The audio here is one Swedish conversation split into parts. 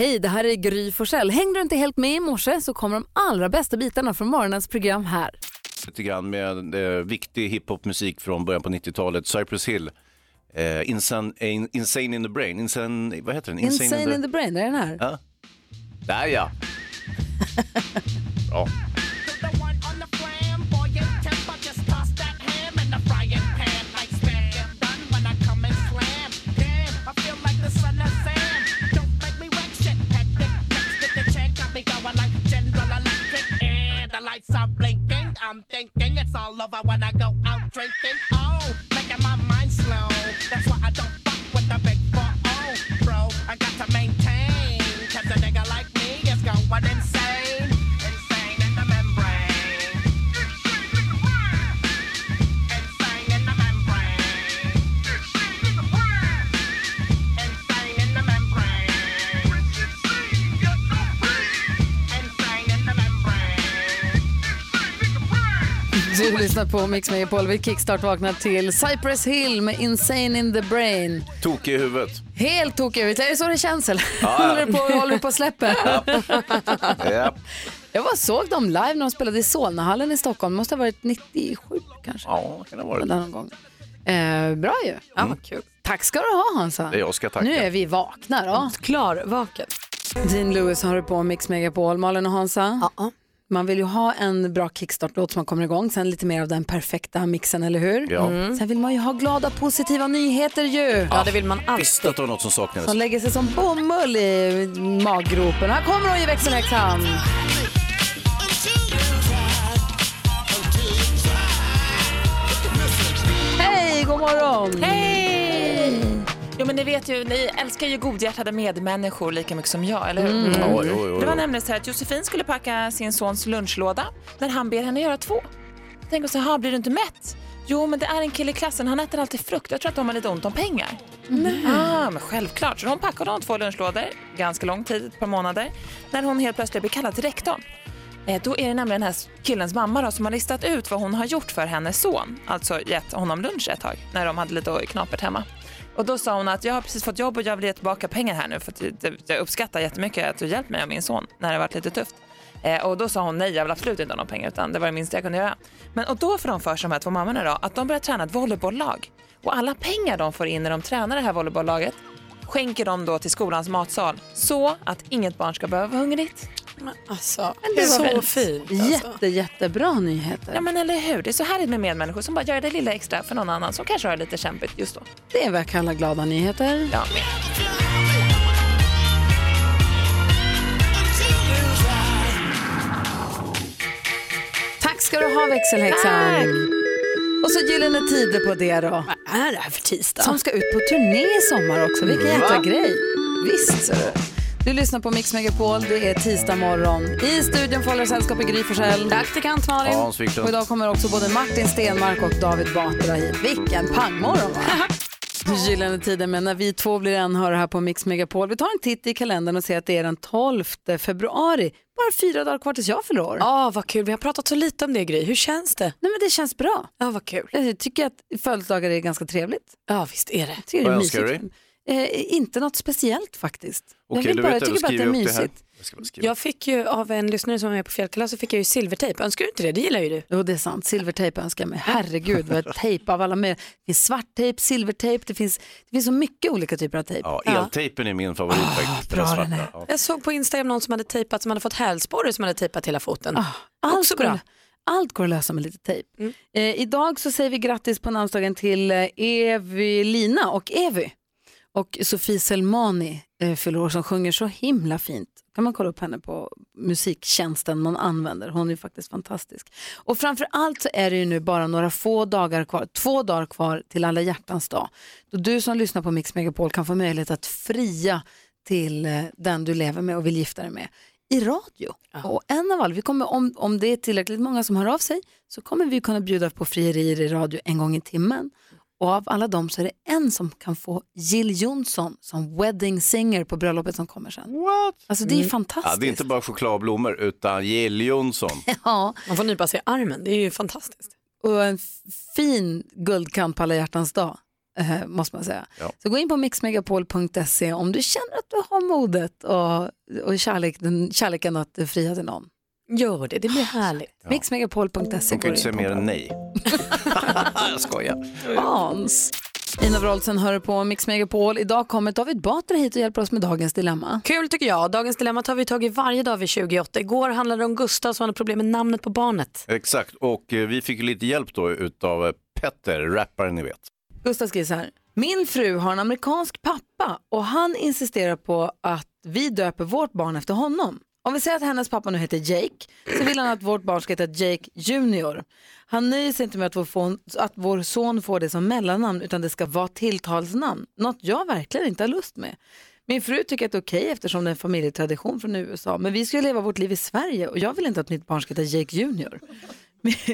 Hej, det här är Gry Forssell. Hängde du inte helt med i morse så kommer de allra bästa bitarna från morgonens program här. Lite grann med eh, viktig hiphopmusik från början på 90-talet. Cypress Hill. Eh, insane, in, insane in the brain. Insane, vad heter den? Insane, in the brain, är den här? Ja. Där ja. Bra. I'm blinking. I'm thinking it's all over when I go out drinking. Oh, Du lyssnar på Mix Megapol. Vi kickstart vaknar till Cypress Hill med Insane in the brain. Tokig i huvudet. Helt tokig. Är det så det känns eller? Ja, ja. håller du på, håller du på att släppa? Ja. Jag var såg dem live när de spelade i Solnahallen i Stockholm. måste ha varit 97 kanske. ja, kan det vara Där det. någon gång. Eh, bra ju. Ja, vad kul. Tack ska du ha Hansa. Det är jag ska tacka. Nu är vi vakna då. Klar, vaken. Dean Lewis har du på Mix Megapol. Malin och Hansa. Ja. Man vill ju ha en bra kickstart-låt som man kommer igång. Sen lite mer av den perfekta mixen, eller hur? Ja. Sen vill man ju ha glada, positiva nyheter ju. Ja, det vill man alltid. att det var något som saknades. Som lägger sig som bomull i maggropen. Här kommer hon i växelhäxan. Hej, god morgon. Hej! Jo men ni vet ju, ni älskar ju godhjärtade medmänniskor lika mycket som jag, eller hur? Mm. Oj, oj, oj, Det var nämligen så här att Josefin skulle packa sin sons lunchlåda när han ber henne göra två. Tänk och så här, blir du inte mätt? Jo, men det är en kille i klassen, han äter alltid frukt. Jag tror att de har lite ont om pengar. Nej. Ah, men självklart. Så de packade de två lunchlådor, ganska lång tid, ett par månader, när hon helt plötsligt blir kallad till rektorn. Eh, Då är det nämligen den här killens mamma då, som har listat ut vad hon har gjort för hennes son. Alltså gett honom lunch ett tag när de hade lite knapert hemma. Och då sa hon att jag har precis fått jobb och jag vill ge tillbaka pengar här nu för att jag uppskattar jättemycket att du hjälpt mig och min son när det varit lite tufft. Eh, och då sa hon nej, jag vill absolut inte ha några pengar utan det var det minsta jag kunde göra. Men och då får de för sig de här två mammorna då att de börjar träna ett volleybolllag. Och alla pengar de får in när de tränar det här volleybollaget skänker de då till skolans matsal så att inget barn ska behöva vara hungrigt. Alltså, det var så fint. fint. Alltså. Jätte, jättebra nyheter. Ja men eller hur, det är så härligt med medmänniskor som bara gör det lilla extra för någon annan som kanske har det lite kämpigt just då. Det är vad jag kallar glada nyheter. Ja. Tack ska du ha växelhäxan. Och så Gyllene Tider på det då. Vad är det här för tisdag? Som ska ut på turné i sommar också. Vilken jäkla grej. Visst ser du. Du lyssnar på Mix Megapol. Det är tisdag morgon. I studion får sällskap i Gry Forssell. Praktikant Malin. Hans Wiklund. Och idag kommer också både Martin Stenmark och David Batra hit. Vilken pangmorgon va? Gyllene tider, men när vi två blir en hör här på Mix Megapol. Vi tar en titt i kalendern och ser att det är den 12 februari. Bara fyra dagar kvar tills jag fyller år. Ja, vad kul. Vi har pratat så lite om det, Gry. Hur känns det? Nej, men det känns bra. Ja, vad kul. Jag tycker att födelsedagar är ganska trevligt. Ja, visst är det. Jag tycker Vad det är önskar du mysigt. Eh, inte något speciellt faktiskt. jag Okej, vill du bara, jag tycker bara att det är jag mysigt. Jag. Jag fick ju av en lyssnare som var med på fjällkalas så fick jag ju silvertejp. Önskar du inte det? Det gillar ju du. Jo, det är sant. Silvertejp önskar jag mig. Herregud, vad tejp av alla med. Det finns svarttejp, silvertejp, det finns, det finns så mycket olika typer av tejp. Ja, eltejpen är min favorit faktiskt. bra Den är. Ja. Jag såg på Instagram någon som hade tejpat som hade fått hälsporre som hade tejpat hela foten. Allt, Också går, bra. allt går att lösa med lite tejp. Eh, idag så säger vi grattis på namnsdagen till eh, Evelina och Evy. Och Sofie Selmani eh, fyller år som sjunger så himla fint. kan man kolla upp henne på musiktjänsten man använder. Hon är faktiskt fantastisk. Och framför allt så är det ju nu bara några få dagar kvar, två dagar kvar till alla hjärtans dag. Då du som lyssnar på Mix Megapol kan få möjlighet att fria till eh, den du lever med och vill gifta dig med i radio. Och en av alla, vi kommer, om, om det är tillräckligt många som hör av sig så kommer vi kunna bjuda på frierier i radio en gång i timmen. Och av alla dem så är det en som kan få Jill Johnson som wedding singer på bröllopet som kommer sen. What? Alltså det är fantastiskt. Ja, det är inte bara chokladblommor utan Jill Johnson. Ja, Man får nypa sig i armen. Det är ju fantastiskt. och en fin guldkant på alla hjärtans dag. eh, måste man säga. Ja. Så gå in på mixmegapol.se om du känner att du har modet och, och kärlek, den, kärleken att fria till någon. Gör det, det blir härligt. Mixmegapol.se De kan inte säga mer än nej. jag skojar. Hans. Ina Wroldsen hör på Mix Megapol. Idag kommer David Batra hit och hjälper oss med dagens dilemma. Kul tycker jag. Dagens dilemma tar vi tag i varje dag vid 28. Igår handlade det om Gustav som hade problem med namnet på barnet. Exakt, och eh, vi fick ju lite hjälp då utav eh, Petter, rapparen ni vet. Gustav skriver så här. Min fru har en amerikansk pappa och han insisterar på att vi döper vårt barn efter honom. Om vi säger att hennes pappa nu heter Jake så vill han att vårt barn ska heta Jake Junior. Han nöjer sig inte med att vår, fon, att vår son får det som mellannamn utan det ska vara tilltalsnamn. Något jag verkligen inte har lust med. Min fru tycker att det är okej eftersom det är en familjetradition från USA men vi ska ju leva vårt liv i Sverige och jag vill inte att mitt barn ska heta Jake Junior.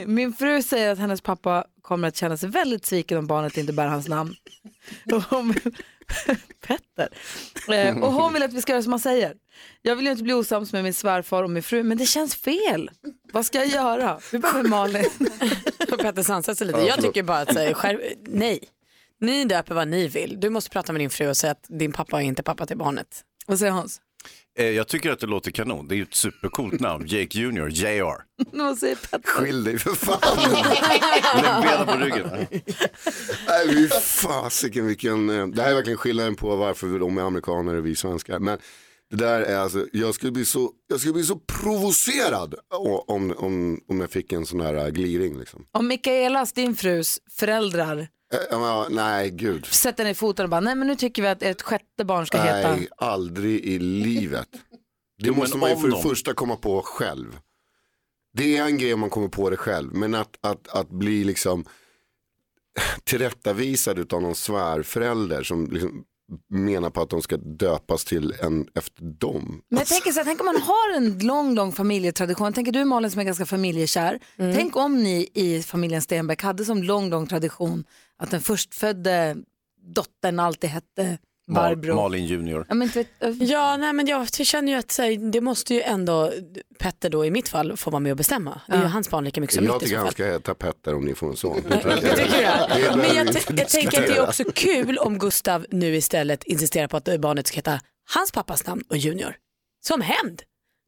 Min, fru säger att hennes pappa kommer att känna sig väldigt sviken om barnet inte bär hans namn. Och hon, Petter. Eh, och hon vill att vi ska göra som han säger. Jag vill ju inte bli osams med min svärfar och min fru men det känns fel. Vad ska jag göra? Vi behöver Malin. Petter sansar sig lite. Jag tycker bara att säga själv, nej. Ni döper vad ni vill. Du måste prata med din fru och säga att din pappa är inte pappa till barnet. Vad säger Hans? Eh, Jag tycker att det låter kanon, det är ju ett supercoolt namn, Jake Junior, JR. Vad säger Petter? Skill dig för fan. Lägg benen på ryggen. Nej, fy fasiken vilken, eh, det här är verkligen skillnaden på varför de är amerikaner och vi svenskar. Men det där är alltså, jag skulle bli så, jag skulle bli så provocerad om, om, om jag fick en sån här eh, gliring. Liksom. Om Mikaelas, din frus föräldrar, ja, nej, gud. sätter ner foten och bara, nej men nu tycker vi att ett sjätte barn ska heta. Nej, aldrig i livet. Det måste man ju för det de- första komma på själv. Det är en grej om man kommer på det själv, men att, att, att bli liksom tillrättavisad av någon svärförälder som liksom menar på att de ska döpas till en efter dem. Men jag tänker så här, tänk om man har en lång, lång familjetradition. Tänker du Malin som är ganska familjekär. Tänk om ni i familjen Stenbeck hade som lång, lång tradition att den förstfödde dottern alltid hette Barbro. Mal- Malin Junior. Ja, men Ja, nej, men jag känner ju att så här, det måste ju ändå Petter då i mitt fall få vara med och bestämma. Det är ju hans barn lika mycket som Jag mitt i tycker han ska heta Petter om ni får en son. Tycker Men jag, jag tänker att det är också kul om Gustav nu istället insisterar på att barnet ska heta hans pappas namn och Junior. Som hämnd.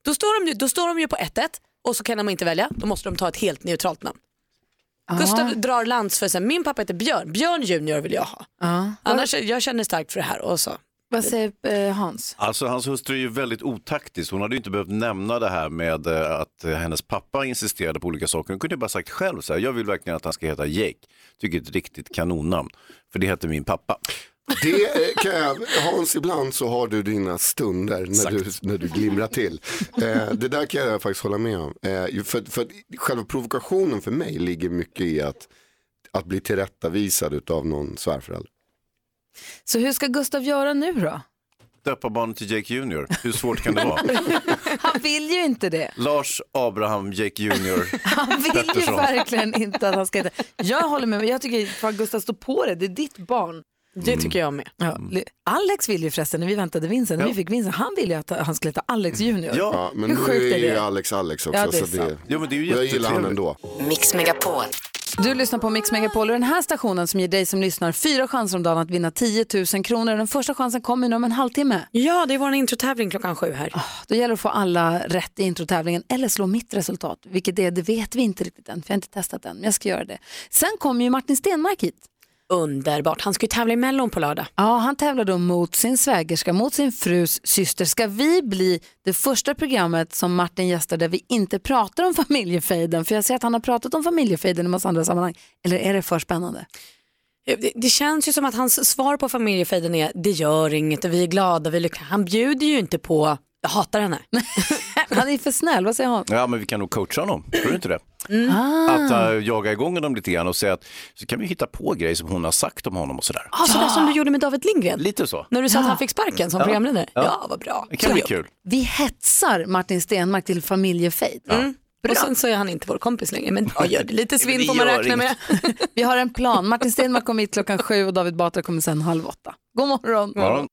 Då står de, ju- då står de ju på 1-1 och så kan de inte välja. Då måste de ta ett helt neutralt namn. Gustav drar lans för sig, min pappa heter Björn, Björn Junior vill jag ha. ja. Annars, jag känner starkt för det här och så. Vad säger eh, Hans? Alltså hans hustru är ju väldigt otaktisk. Hon hade ju inte behövt nämna det här med eh, att eh, hennes pappa insisterade på olika saker. Hon kunde ju bara sagt själv så här, jag vill verkligen att han ska heta Jake. Tycker ett riktigt kanonnamn. För det heter min pappa. Det eh, kan jag, Hans, ibland så har du dina stunder när du, när du glimrar till. Eh, det där kan jag faktiskt hålla med om. Eh, för, för själva provokationen för mig ligger mycket i att, att bli tillrättavisad av någon svärförälder. Så hur ska Gustav göra nu då? Döpa barnet till Jake Junior. Hur svårt kan det vara? Han vill ju inte det. Lars Abraham Jake Junior. Han vill ju Pettersson. verkligen inte att han ska heta. Jag håller med, men jag tycker fan Gustav stå på det. Det är ditt barn. Det tycker jag med. Ja. Alex vill ju förresten, när vi väntade Vincent, när vi fick Vincent, han ville ju att han skulle heta Alex Junior. Ja, Ja, men Hur nu är är ju? Alex Alex också. Ja, det är så det. Ja, men det är ju jag gillar han ändå. Mix Megapol. Du lyssnar på Mix Megapol och den här stationen som ger dig som lyssnar fyra chanser om dagen att vinna 10 000 kronor. Den första chansen kommer nu om en halvtimme. Ja, det är vår introtävling klockan sju här. Då gäller det att få alla rätt i introtävlingen eller slå mitt resultat. Vilket det är, det vet vi inte riktigt än, för jag har inte testat än, men jag ska göra det. Sen kommer ju Martin Stenmark hit. Underbart. Han ska ju tävla i Mellon på lördag. Ja, han tävlar då mot sin svägerska, mot sin frus syster. Ska vi bli det första programmet som Martin gästar där vi inte pratar om familjefejden? För jag ser att han har pratat om familjefejden i massa andra sammanhang. Eller är det för spännande? Det, det känns ju som att hans svar på familjefejden är det gör inget och vi är glada, vi är lyckliga. Han bjuder ju inte på jag hatar henne. Han är för snäll, vad säger han? Ja, men vi kan nog coacha honom. Tror du inte det? Ah. Att uh, jaga igång honom lite grann och säga att så kan vi hitta på grejer som hon har sagt om honom och sådär. Ah, sådär som du gjorde med David Lindgren. Lite så. När du sa att han fick sparken som programledare. Ja. vad bra. Det kan Så bli kul. Vi hetsar Martin Stenmark till familjefejd. Mm. Och sen så är han inte vår kompis längre. Men ja, gör det lite svinn får man räkna med. Vi har en plan. Martin Stenmark kommer hit klockan sju och David Batra kommer sen halv åtta. God morgon. Ja.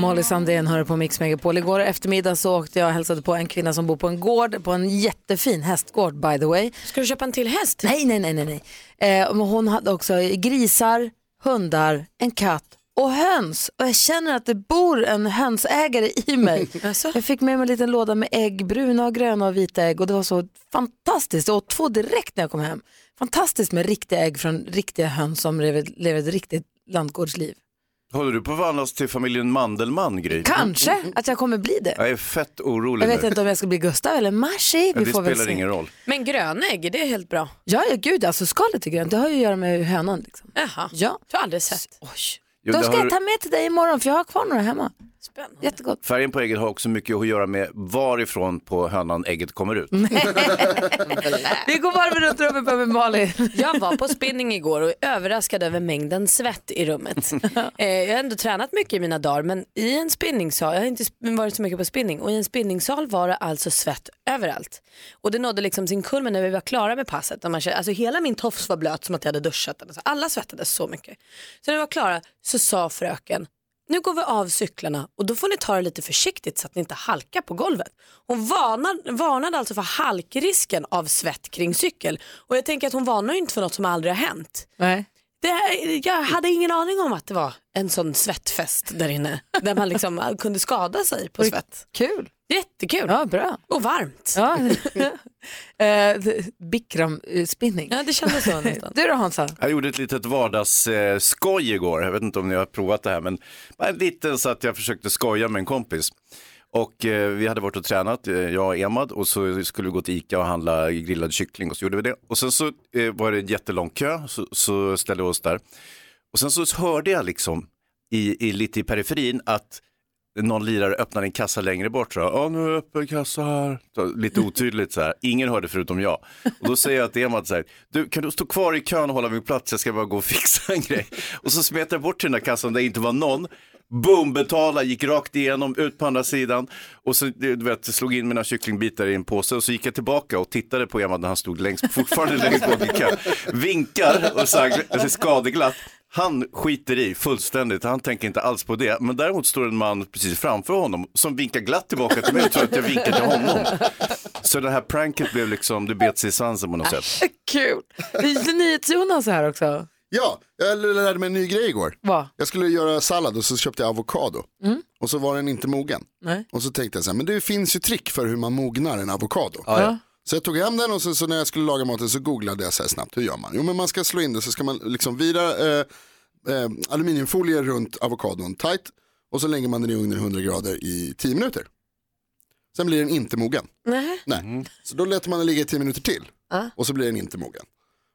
Molly Sandén hör på Mix Megapol. Igår eftermiddag så åkte jag och hälsade på en kvinna som bor på en gård, på en jättefin hästgård by the way. Ska du köpa en till häst? Nej, nej, nej, nej. nej. Eh, hon hade också grisar, hundar, en katt och höns. Och jag känner att det bor en hönsägare i mig. Jag fick med mig en liten låda med ägg, bruna, och gröna och vita ägg och det var så fantastiskt. Jag åt två direkt när jag kom hem. Fantastiskt med riktiga ägg från riktiga höns som lever, lever ett riktigt landgårdsliv. Håller du på att förvandlas till familjen Mandelmann, Gry? Kanske att jag kommer bli det. Jag är fett orolig Jag vet nu. inte om jag ska bli Gustav eller Marci. Ja, det får väl spelar se. ingen roll. Men grönägg, det är helt bra. Ja, ja, gud, alltså skalet är grönt. Det har ju att göra med hönan. Liksom. Jaha, Ja. du har aldrig sett. Oj. Jo, Då det ska har- jag ta med till dig imorgon för jag har kvar några hemma. Spännande. Jättegott. Färgen på ägget har också mycket att göra med varifrån på hönan ägget kommer ut. Vi går varvet runt rummet med Malin. Jag var på spinning igår och är överraskad över mängden svett i rummet. eh, jag har ändå tränat mycket i mina dagar men i en spinningsal, jag har inte varit så mycket på spinning och i en spinningsal var det alltså svett överallt. Och det nådde liksom sin kulmen när vi var klara med passet. När man kände, alltså hela min tofs var blöt som att jag hade duschat. Alltså, alla svettades så mycket. Så när vi var klara så sa fröken nu går vi av cyklarna och då får ni ta det lite försiktigt så att ni inte halkar på golvet. Hon varnade, varnade alltså för halkrisken av svett kring cykel. Och jag tänker att hon varnar ju inte för något som aldrig har hänt. Nej. Det, här- jag hade ingen aning om att det var en sån svettfest där inne. Där man liksom kunde skada sig på svett. Kul. Jättekul. Ja, bra. Och varmt. Ja. eh, Bikram-spinning. Ja, det kändes så nästan. Du då Hansa? Jag gjorde ett litet vardagsskoj igår. Jag vet inte om ni har provat det här, men bara en liten så att jag försökte skoja med en kompis. Och eh, vi hade varit och tränat, eh, jag och Emad, och så skulle vi gå till Ica och handla grillad kyckling och så gjorde vi det. Och sen så eh, var det en jättelång kö, så, så ställde vi oss där. Och sen så hörde jag liksom i, i, lite i periferin att någon lirare öppnade en kassa längre bort. Så, ja, nu är det öppen kassa här. Så, lite otydligt så här. Ingen hörde förutom jag. Och då säger jag till Emad så här, du kan du stå kvar i kön och hålla min plats? Jag ska bara gå och fixa en grej. Och så smet jag bort till den där kassan där det inte var någon. Boom, betala, gick rakt igenom, ut på andra sidan. Och så du vet, slog in mina kycklingbitar i en påse och så gick jag tillbaka och tittade på Emma när han stod längst, fortfarande längst bak i kön. Vinkar och så här, alltså, skadeglatt. Han skiter i fullständigt, han tänker inte alls på det. Men däremot står en man precis framför honom som vinkar glatt tillbaka till mig och tror att jag vinkar till honom. Så det här pranket blev liksom, det bet sig i svansen på något sätt. Äh, kul. NyhetsJonas här också. Ja, jag lärde mig en ny grej igår. Vad? Jag skulle göra sallad och så köpte jag avokado. Och så var den inte mogen. Nej. Och så tänkte jag så här, men det finns ju trick för hur man mognar en avokado. Ja. Så jag tog hem den och så, så när jag skulle laga maten så googlade jag så här snabbt, hur gör man? Jo men man ska slå in det så ska man liksom vira eh, eh, aluminiumfolie runt avokadon tight och så lägger man den i ugnen 100 grader i 10 minuter. Sen blir den inte mogen. Nej. Nej. Så då låter man den ligga i 10 minuter till och så blir den inte mogen.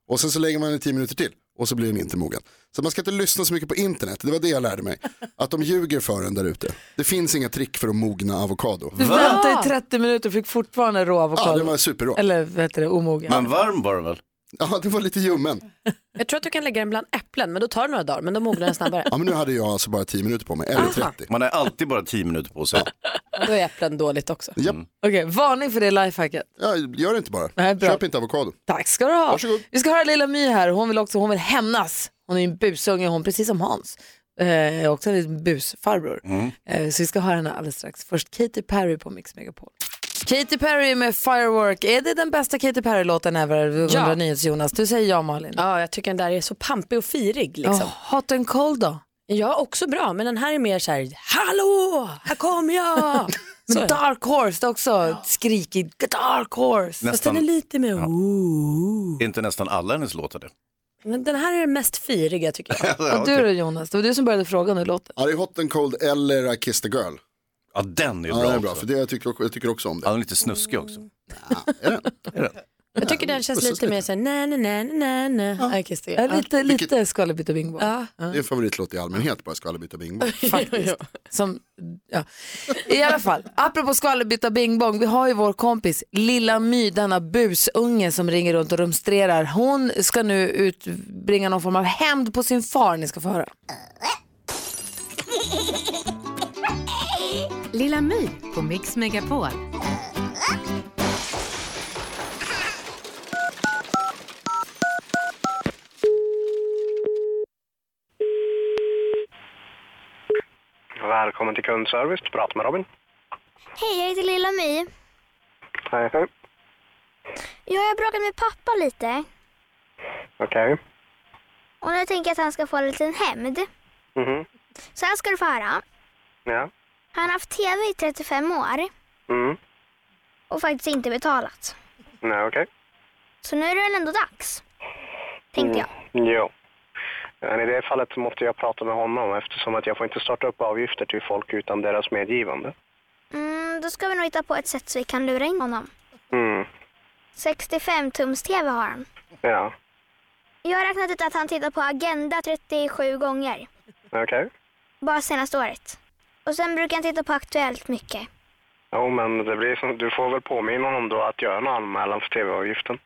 Och sen så lägger man den i 10 minuter till och så blir den inte mogen. Så man ska inte lyssna så mycket på internet, det var det jag lärde mig. Att de ljuger för en där ute. Det finns inga trick för att mogna avokado. Du väntade i 30 minuter och fick fortfarande rå Ja, avokado. den var superrå. Eller vad heter det, omogen. Men varm var den väl? Ja, det var lite ljummen. Jag tror att du kan lägga den bland äpplen men då tar det några dagar men då mognar den snabbare. Ja, men nu hade jag alltså bara 10 minuter på mig, eller 30. Man har alltid bara tio minuter på sig. Då är äpplen dåligt också. Japp. Okej, varning för det lifehacket. Ja, gör det inte bara. Nej, bra. Köp inte avokado. Tack ska du ha. Varsågod. Vi ska höra lilla My här. Hon vill också hon vill hämnas. Hon är ju en busunge, hon precis som Hans. Eh, också en liten busfarbror. Eh, så vi ska höra henne alldeles strax. Först Katy Perry på Mix Megapol. Katy Perry med Firework. Är det den bästa Katy Perry-låten ever? Undrar NyhetsJonas. Du säger ja Malin. Ja, jag tycker den där är så pampig och firig. Liksom. Oh, hot and cold då? Ja, också bra, men den här är mer så här, hallå, här kommer jag. Men Dark Horse, det är också skrikig. Dark Horse. fast den är Nästan, lite mer, ooh. är inte nästan alla hennes låtar det? Men den här är den mest firiga tycker jag. Och du då Jonas, det var du som började fråga nu låten. Ja, det är Hot and Cold eller I Kissed a Girl. Ja, den är Ja, bra, det är bra, också. för det, jag, tycker, jag tycker också om Ja, det. den är lite snuskig också. Jag tycker den känns lite mer så här, na na na na na na. I kissed you. Ja, lite, lite Skvallerbytta Bing Bong. Ja. Det är en favoritlåt i allmänhet, bara skvallerbytta bing bong. faktiskt. Som, ja. I alla fall, apropå skvallerbytta bing bong, vi har ju vår kompis Lilla My, denna busunge som ringer runt och rumstrerar. Hon ska nu utbringa någon form av hämnd på sin far, ni ska få höra. Lilla My på Mix Megapol. Välkommen till kundservice. Du pratar med Robin. Hej, jag heter Lilla My. Hej, hej. Ja, jag har bråkat med pappa lite. Okej. Och nu tänker jag att han ska få en liten hämnd. Mhm. Så här ska du få höra. Ja. Han har haft tv i 35 år Mm. och faktiskt inte betalat. Nej, okej. Så nu är det väl ändå dags. Tänkte jag. Jo. Men i det fallet så måste jag prata med honom eftersom att jag får inte starta upp avgifter till folk utan deras medgivande. Mm, då ska vi nog hitta på ett sätt så vi kan lura in honom. Mm. 65 tums tv har han. Ja. Jag har räknat ut att han tittar på Agenda 37 gånger. Okej. Bara senaste året. Och sen brukar han titta på Aktuellt mycket. Jo, men det blir som, du får väl påminna honom då att göra en anmälan för tv-avgiften.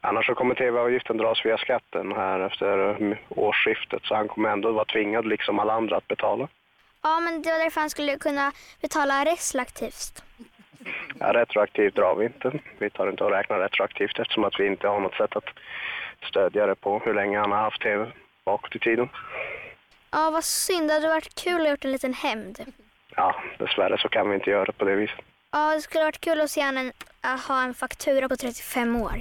Annars så kommer tv-avgiften dras via skatten här efter årsskiftet så han kommer ändå vara tvingad liksom alla andra att betala. Ja, men det var därför han skulle kunna betala retroaktivt. Ja, retroaktivt drar vi inte. Vi tar inte och räknar retroaktivt eftersom att vi inte har något sätt att stödja det på hur länge han har haft tv bakåt i tiden. Ja, vad synd. Det hade varit kul att gjort en liten hämnd. Ja, dessvärre så kan vi inte göra på det viset. Ja, det skulle varit kul att se en, att ha en faktura på 35 år.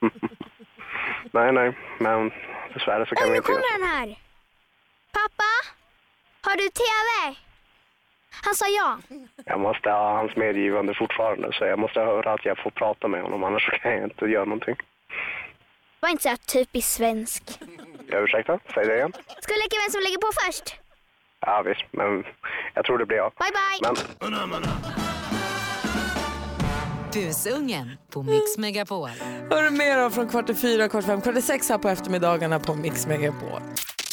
Nej, nej, men dessvärre så kan Oj, vi nu inte göra kommer den här. Pappa, har du TV? Han sa ja. Jag måste ha hans medgivande fortfarande så jag måste höra att jag får prata med honom annars kan jag inte göra någonting. Var inte så typiskt svensk. Ursäkta, säg det igen. Ska vi leka vem som lägger på först? Ja visst, men jag tror det blir jag. Bye, bye. Men Busungen på Mix Megapol. Hör du mer av från kvart i fyra, kvart i fem, kvart i sex här på eftermiddagarna på Mix Megapol.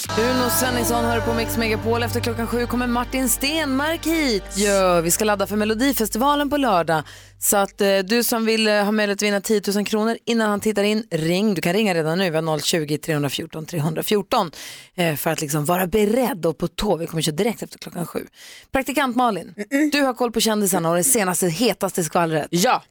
Uno Svensson hör på Mix Megapol. Efter klockan sju kommer Martin Stenmark hit. Ja, vi ska ladda för Melodifestivalen på lördag. Så att eh, du som vill eh, ha möjlighet att vinna 10 000 kronor innan han tittar in, ring. Du kan ringa redan nu, vi har 020-314 314 eh, för att liksom vara beredd och på tå. Vi kommer köra direkt efter klockan sju. Praktikant Malin, du har koll på kändisarna och det senaste hetaste skvallret. Ja.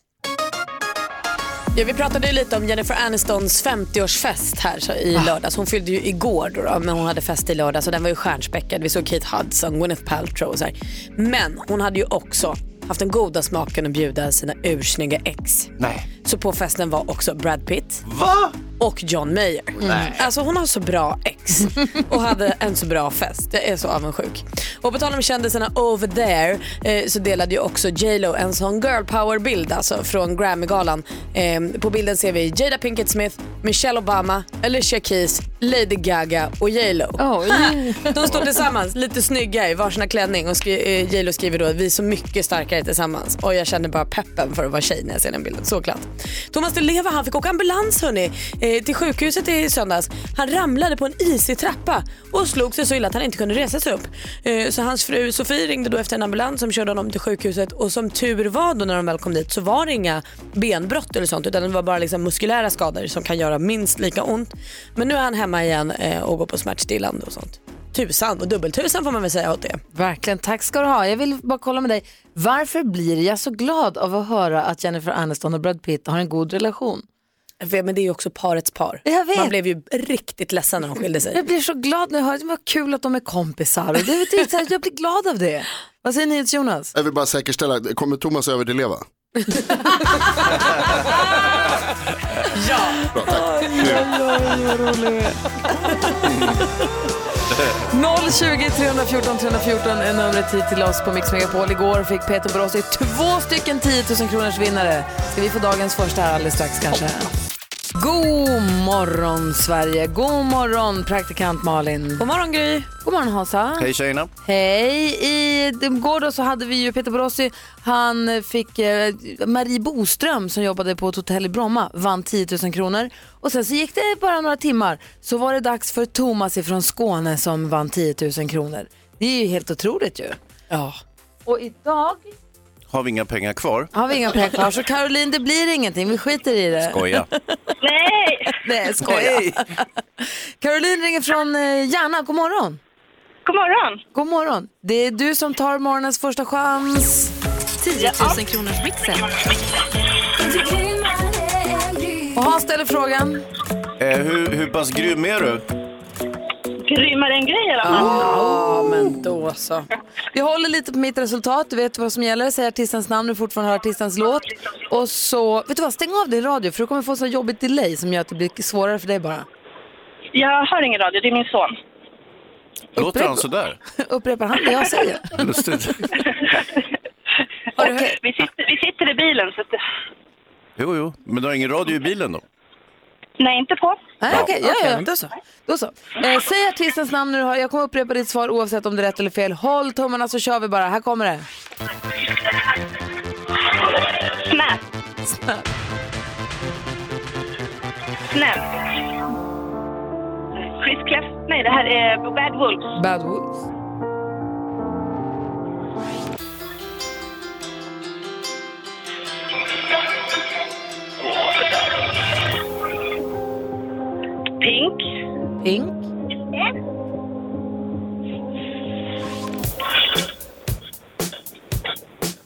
Ja, vi pratade ju lite om Jennifer Anistons 50-årsfest här så, i lördags. Hon fyllde ju igår då, då, men hon hade fest i lördags och den var ju stjärnspäckad. Vi såg Kate Hudson, Gwyneth Paltrow och så här. Men hon hade ju också haft den goda smaken att bjuda sina ursnygga ex. Nej. Så på festen var också Brad Pitt Va? Och John Mayer. Alltså hon har så bra ex och hade en så bra fest. Jag är så avundsjuk. Och på tal om kändisarna over there eh, så delade ju också J Lo en sån girl power bild alltså från Grammy-galan. Eh, på bilden ser vi Jada Pinkett Smith, Michelle Obama, Alicia Keys, Lady Gaga och J Lo. Oj. De står tillsammans lite snygga i varsina klänning och skri- eh, J Lo skriver då vi är så mycket starkare tillsammans. Och jag känner bara peppen för att vara tjej när jag ser den bilden. Så glatt. Thomas Di Leva han fick åka ambulans hörni, eh, Eh, till sjukhuset i söndags. Han ramlade på en isig trappa och slog sig så illa att han inte kunde resa sig upp. Eh, så hans fru Sofie ringde då efter en ambulans som körde honom till sjukhuset och som tur var då när de väl kom dit så var det inga benbrott eller sånt utan det var bara liksom muskulära skador som kan göra minst lika ont. Men nu är han hemma igen eh, och går på smärtstillande och sånt. Tusan och dubbeltusan får man väl säga åt det. Verkligen, tack ska du ha. Jag vill bara kolla med dig, varför blir jag så glad av att höra att Jennifer Aniston och Brad Pitt har en god relation? Men det är ju också parets par. Jag vet. Man blev ju riktigt ledsen när de skilde sig. Jag blir så glad när jag hör det. Vad kul att de är kompisar. Det, är så här, jag blir glad av det. Vad säger ni Jonas? Jag vill bara säkerställa, kommer Thomas över till leva? Ja! Bra, tack. 020 314 314 är numret hit till oss på Mix Megapol. Igår fick Peter Borossi två stycken 10 000 kronors vinnare. Ska vi få dagens första här alldeles strax kanske? God morgon Sverige, god morgon praktikant Malin. God morgon Gry. God morgon Hansa. Hej tjejerna. Hej! I går då så hade vi ju Peter Borossi, han fick eh, Marie Boström som jobbade på ett hotell i Bromma, vann 10 000 kronor. Och sen så gick det bara några timmar så var det dags för Thomas ifrån Skåne som vann 10 000 kronor. Det är ju helt otroligt ju. Ja. Och idag Har vi inga pengar kvar? har vi inga pengar kvar så Caroline det blir ingenting, vi skiter i det. Skoja. Nej! Nej, skojar. Caroline ringer från eh, Järna, god morgon. God morgon. God morgon. Det är du som tar morgonens första chans. 10 000 kronors mixen. Och Hans ställer frågan. Eh, hur, hur pass grym är du? Grymmare än grej i alla fall. Ja, men då så. Vi håller lite på mitt resultat, du vet vad som gäller. Säg artistens namn, du fortfarande hör artistens låt. Och så, vet du vad, stäng av din radio för du kommer få så jobbigt delay som gör att det blir svårare för dig bara. Jag hör ingen radio, det är min son. Låter han sådär? Upprepar han det jag säger? Lustigt. Och vi, sitter, vi sitter i bilen så att... Jo, jo, men du har ingen radio i bilen då? Nej, inte på. Nej, okej, ja, ja, då så. Då så. Eh, säg artistens namn har, jag kommer upprepa ditt svar oavsett om det är rätt eller fel. Håll tummarna så kör vi bara, här kommer det. Snap. Snap. Snap. Chris Clef. Nej, det här är Bad Wolves. Bad Wolves. Pink. Pink.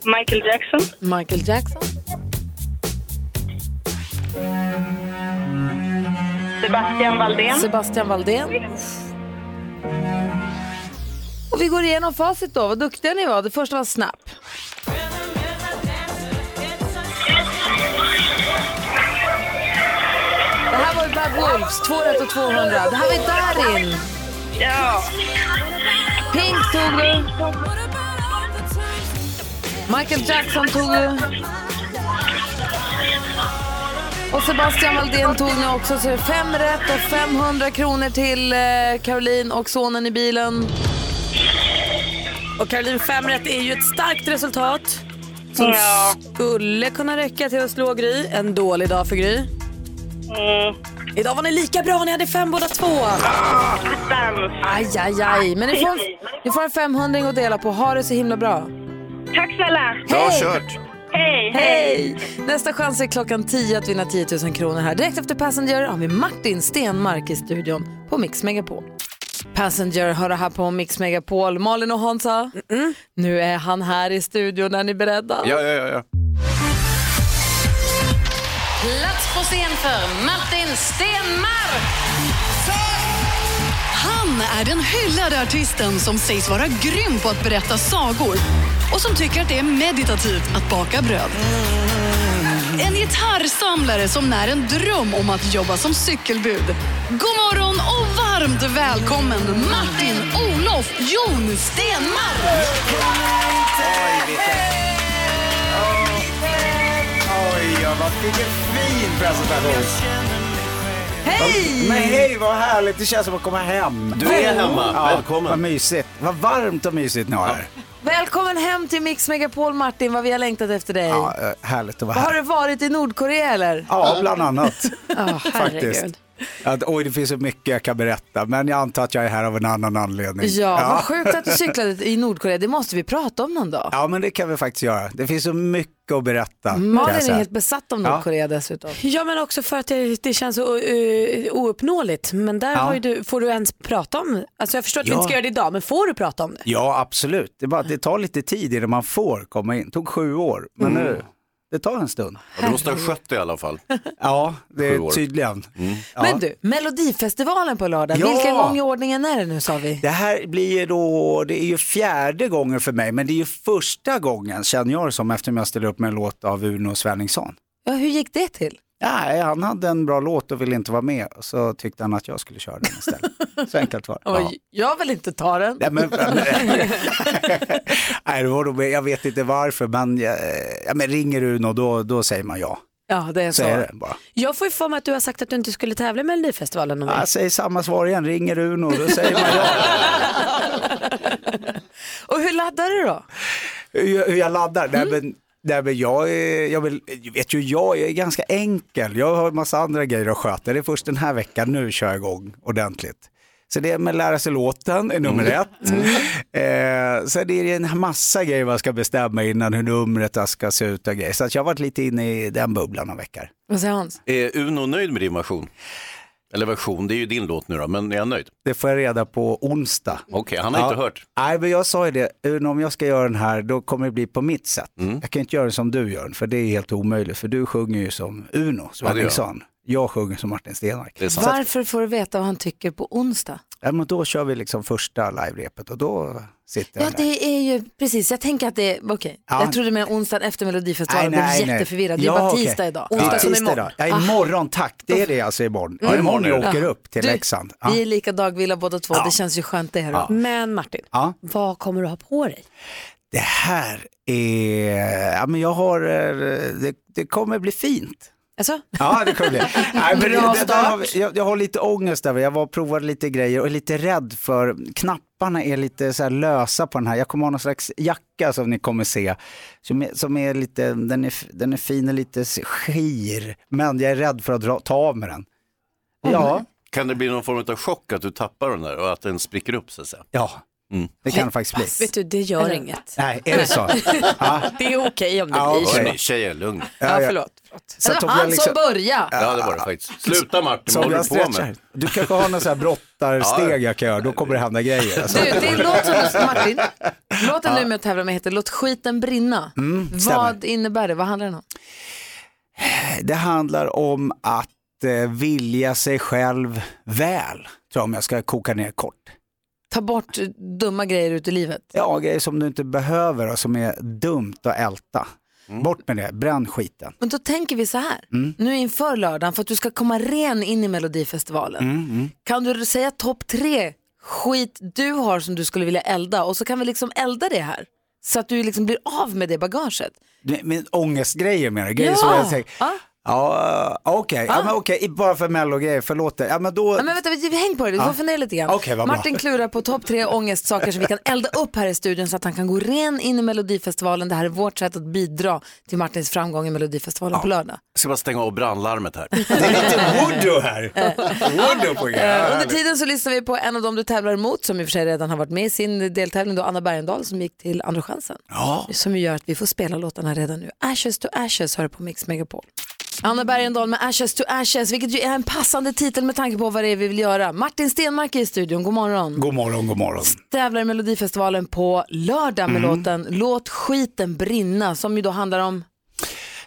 Michael Jackson. Michael Jackson. Sebastian Valdén. Sebastian Valdén. Och vi går igenom facit då. Vad duktiga ni var. Det första var Snap. Wolves, 2 rätt och 200. Det här var Darin. Ja. Pink tog du. Michael Jackson tog du. Och Sebastian Valdén tog ni också. Så fem rätt och 500 kronor till eh, Caroline och sonen i bilen. Och Caroline, fem rätt är ju ett starkt resultat. Som Ja. skulle kunna räcka till att slå Gry. En dålig dag för Gry. Mm. Idag var ni lika bra, ni hade fem båda två. Attans. Aj, aj, aj. Men ni får, ni får en 500 att dela på. Ha det så himla bra. Tack snälla. Bra kört! Hej. Hej! Nästa chans är klockan 10 att vinna 10 000 kronor här. Direkt efter Passenger har vi Martin Stenmark i studion på Mix Megapol. Passenger hör här på Mix Megapol. Malin och Hansa, nu är han här i studion. Är ni beredda? Ja, ja, ja. ja. Plats på scen för Martin Stenmark. Han är den hyllade artisten som sägs vara grym på att berätta sagor och som tycker att det är meditativt att baka bröd. En gitarrsamlare som när en dröm om att jobba som cykelbud. God morgon och varmt välkommen Martin Olof Jon Stenmark! Vad vilken fin presentation. Hej! Men hej, vad härligt. Det känns som att komma hem. Du är hemma. Ja, Välkommen. Vad mysigt. Vad varmt och mysigt ni har här. Välkommen hem till Mix Megapol Martin, vad vi har längtat efter dig. Ja, eh, härligt att vara Har här. du varit i Nordkorea eller? Ja, bland annat. Oh, Faktiskt. Att, oj, det finns så mycket jag kan berätta, men jag antar att jag är här av en annan anledning. Ja, vad sjukt att du cyklade i Nordkorea. Det måste vi prata om någon dag. Ja, men det kan vi faktiskt göra. Det finns så mycket att berätta. Malin är helt besatt av Ja. Nordkorea dessutom. Ja, men också för att det, det känns så uh, ouppnåeligt. Men där Ja. har ju du, får du ens prata om Alltså jag förstår att vi Ja. inte ska göra det idag, men får du prata om det? Ja, absolut. Det, bara, det tar lite tid innan man får komma in. Det tog sju år, men Mm. nu, det tar en stund. Ja, du måste ha skött det i alla fall. Ja, det är tydligen. Ja. Men du, Melodifestivalen på lördag, Ja. vilken gång i ordningen är det nu sa vi? Det här blir ju då, det är ju fjärde gången för mig, men det är ju första gången känner jag det som eftersom jag ställer upp med en låt av Uno Svenningsson. Ja, hur gick det till? Nej, han hade en bra låt och ville inte vara med, så tyckte han att jag skulle köra den istället. Så enkelt var det. Ja. Jag vill inte ta den. Nej, men, nej, det var nog, jag vet inte varför, men, eh, ja, men ringer Uno då, då säger man ja. Ja, det är Så så. är det bara. Jag får ju för mig att du har sagt att du inte skulle tävla i Melodifestivalen. Om Jag säger samma svar igen, ringer Uno, då säger man ja. Och hur laddar du då? hur, hur jag laddar. Nej, men, nej, men jag, är, jag, vill, vet ju, jag är ganska enkel. Jag har en massa andra grejer att sköta. Det är först den här veckan nu kör jag igång ordentligt. Så det är med att lära sig låten är nummer ett. Eh, sen är det en massa grejer man ska bestämma innan hur numret ska se ut och grejer. Så att jag har varit lite inne i den bubblan några veckor. Vad säger Hans? Är Uno nöjd med din version? Eller version, det är ju din låt nu då, men är han nöjd? Det får jag reda på onsdag. Okej, han har inte hört. Nej, men jag sa ju det, om jag ska göra den här då kommer det bli på mitt sätt. Mm. Jag kan inte göra den som du gör den, för det är helt omöjligt. För du sjunger ju som Uno Ja, det gör jag. Svenningsson. jag sjunger som Martin. Det sant. Varför får du veta vad han tycker på onsdag? Ja, men då kör vi liksom första live-repet och då sitter Ja, den där. det är ju precis. Jag tänker att det är, okej. Ja. Jag trodde med onsdagen efter Melodifestivalen, blev jätteförvirrad. Det är Ja, bara okej. tisdag idag. Ja, Onsdag som tisdag imorgon. idag. Ja, imorgon, tack. Det är det alltså imorgon. Ja, Mm. imorgon jag Ja. åker upp till Du, Leksand. Ja. Vi är lika dagvilla båda två, Ja. det känns ju skönt det här. Ja. Men Martin, Ja. vad kommer du ha på dig? Det här är, ja men jag har, eh, det, det kommer bli fint. Alltså? Ja, det kommer bli. Nej, men Bra det, det där har start. vi, jag, jag har lite ångest över, jag var och provade lite grejer och är lite rädd för knapparna är lite så här lösa på den här. Jag kommer ha någon slags jacka som ni kommer se, som är, som är lite, den är, den är fin och lite skir, men jag är rädd för att dra, ta av med den. Ja, Kan det bli någon form av chock att du tappar den där och att den spricker upp så att säga? ja. Mm. Det kan det faktiskt bli. Vet du, det gör inget. Nej, är det så? Ja. Det är okej om det Ja, blir så. okej. Hörni, tjejer, lugn. Ja, förlåt. Så Det att var om jag han liksom- som började. Ja, det var det faktiskt. Sluta Martin, vad håller jag du på med? Du kanske har någon sån här brottarsteg jag kan göra, då kommer det hända grejer. Alltså. Du, det är låt som du, Martin, låten du är med och tävlar med heter Låt skiten brinna. Mm, Vad innebär det? Vad handlar den om? Det handlar om att eh, vilja sig själv väl, tror jag om jag ska koka ner kort. Ta bort dumma grejer ut i livet. Ja, grejer som du inte behöver och som är dumt att älta. Bort med det, bränn skiten. Men då tänker vi så här, Mm. nu inför lördagen för att du ska komma ren in i Melodifestivalen. Mm, mm. Kan du säga topp tre skit du har som du skulle vilja elda och så kan vi liksom elda det här. Så att du liksom blir av med det bagaget. Med, med ångestgrejer menar du? Grejer Ja. som jag tänker, Ja. Ja okej, ja, men okej, bara för mellogrejer, förlåt det. Ja men då, Ja, men vänta, vi- häng på det, du får Ja. fundera lite grann. Bra. Martin klurar på topp tre ångestsaker som vi kan elda upp här i studion så att han kan gå ren in i Melodifestivalen. Det här är vårt sätt att bidra till Martins framgång i Melodifestivalen på lördag. Jag ska bara stänga av brandlarmet här. Voodoo här. Voodoo på Eh, under tiden så lyssnar vi på en av dem du tävlar emot som i och för sig redan har varit med i sin deltävling, då Anna Bergendahl som gick till Andra chansen. Ja. Som gör att vi får spela låtarna redan nu. Ashes to Ashes hör på Mix Megapol. Anna Bergendahl med Ashes to Ashes, vilket ju är en passande titel med tanke på vad det är vi vill göra. Martin Stenmark är i studion, god morgon. God morgon, god morgon. Tävlar i Melodifestivalen på lördag med Mm. låten Låt skiten brinna som ju då handlar om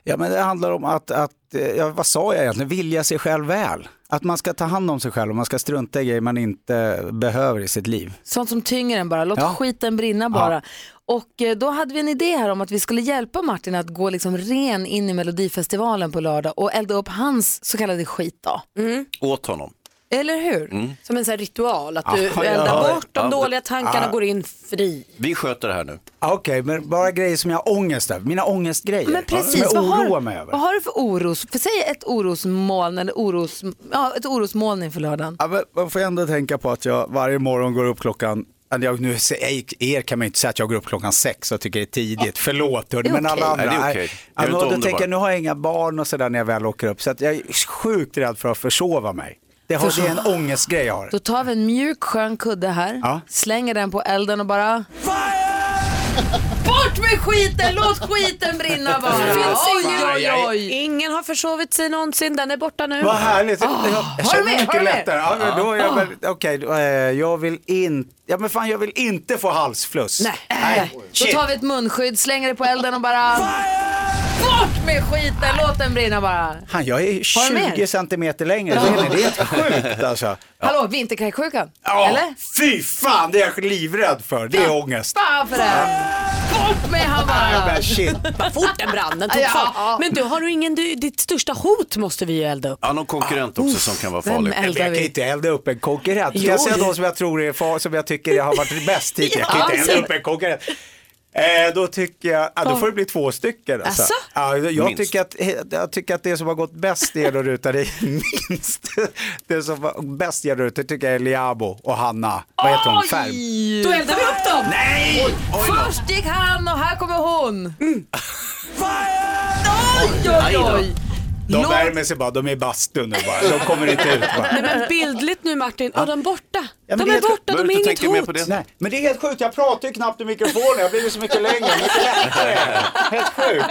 Ja men det handlar om att, att eh, ja, vad sa jag egentligen, vilja sig själv väl. Att man ska ta hand om sig själv och man ska strunta i grejer man inte behöver i sitt liv. sånt som tynger en bara, låt Ja. skiten brinna bara. Och eh, då hade vi en idé här om att vi skulle hjälpa Martin att gå liksom ren in i Melodifestivalen på lördag och elda upp hans så kallade skit då. Åt honom. Eller hur? Mm. Som en sån här ritual, att du Ja, eldar ja. bort de Ja, dåliga tankarna ja. går in fri. Vi sköter det här nu. Okej, men bara grejer som jag har ångest över, mina ångestgrejer. Men precis, som jag vad oroar har, mig över. vad har du för oros? För säg ett orosmoln eller oros, ja, ett orosmoln inför lördagen. Ja, men man får ändå tänka på att jag varje morgon går upp klockan jag, nu, er kan man ju inte säga att jag går upp klockan sex och tycker det är tidigt, förlåt är men alla andra. Nej, det är men inte då tänker jag, nu har jag inga barn och sådär när jag väl åker upp, så att jag är sjukt rädd för att försova mig. Det, har, det är en ångestgrej jag har. Då tar vi en mjuk skön kudde här, Ja. slänger den på elden och bara Bort med skiten, låt skiten brinna bara. Finns Oj, oj, oj. Ingen har försovit sig någonsin, den är borta nu. Vad härligt, jag, jag Ah. Känner mig mycket lättare. Ja, då är jag väl, okej, då, eh, jag vill inte, ja men fan jag vill inte få halsfluss. Nej. Då shit. tar vi ett munskydd, slänger det på elden och bara Bort med skiten, låt den brinna bara. Han, jag är Har du 20 mer? centimeter längre, det är, det är helt sjukt alltså. Hallå, vinterkräksjukan? Ja, Eller? Fy fan, det är jag livrädd för, det är ångest. Fan för det. Bort med han Nej, bara. men shit. Vad fort den brann, den tog Ja. fart. Men du, har du ingen, du, ditt största hot måste vi ju elda upp. Ja, någon konkurrent också som kan vara Vem farlig. är- Men jag kan ju inte elda upp en konkurrent. Kan Jo, jag säga det- de som jag tror är far, som jag tycker jag har varit bäst hittills? Jag kan Ja, inte elda säg upp en konkurrent. Eh, då tycker jag, ja, då får det bli två stycken. Alltså. Ja, jag, Minst. tycker att, jag tycker att det som har gått bäst är att ruta det minst. Det som var bäst är att ruta tycker jag är Liabo och Hanna. Vad heter hon? Färm. Oj! Då eldar vi upp dem. Nej! Först gick han och här kommer hon. Oj, oj, oj. De Låt- värmer sig bara, de är i bastun nu bara. De kommer inte ut bara. Nej men bildligt nu Martin, och de är borta. Ja, men de det är är- borta, de är inget tänka mer hot. på det? Nej, men det är helt sjukt, jag pratar ju knappt i mikrofonen, jag har blivit så mycket längre, mycket lättare. Helt sjukt.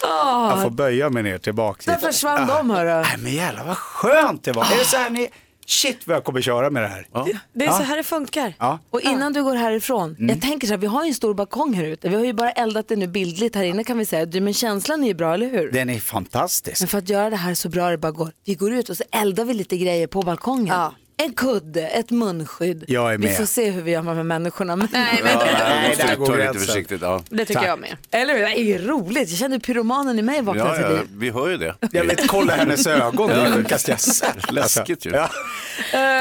Jag får böja mig ner tillbaka. Där försvann de hörru. Nej men jävlar vad skönt det var. Är det så här ni, shit vad jag kommer köra med det här. Det är så här det funkar. Ja. Och innan du går härifrån, Mm. jag tänker så här, vi har ju en stor balkong här ute. Vi har ju bara eldat det nu bildligt här inne kan vi säga. Du, Men känslan är ju bra, eller hur? Den är fantastisk. Men för att göra det här så bra det bara går, vi går ut och så eldar vi lite grejer på balkongen. Ja. En kudde, ett munskydd. Jag är Vi med. får se hur vi gör med människorna. Men... Nej, Ja, nej, ta går det lite försiktigt. Ja. Det tycker Tack. jag med. Eller hur? Det är roligt. Jag kände pyromanen i mig vaknade Ja, till ja, liv. vi hör ju det. Jag vet, kolla hennes ögon, det är sjukast jag sett. Läskigt ju. Ja.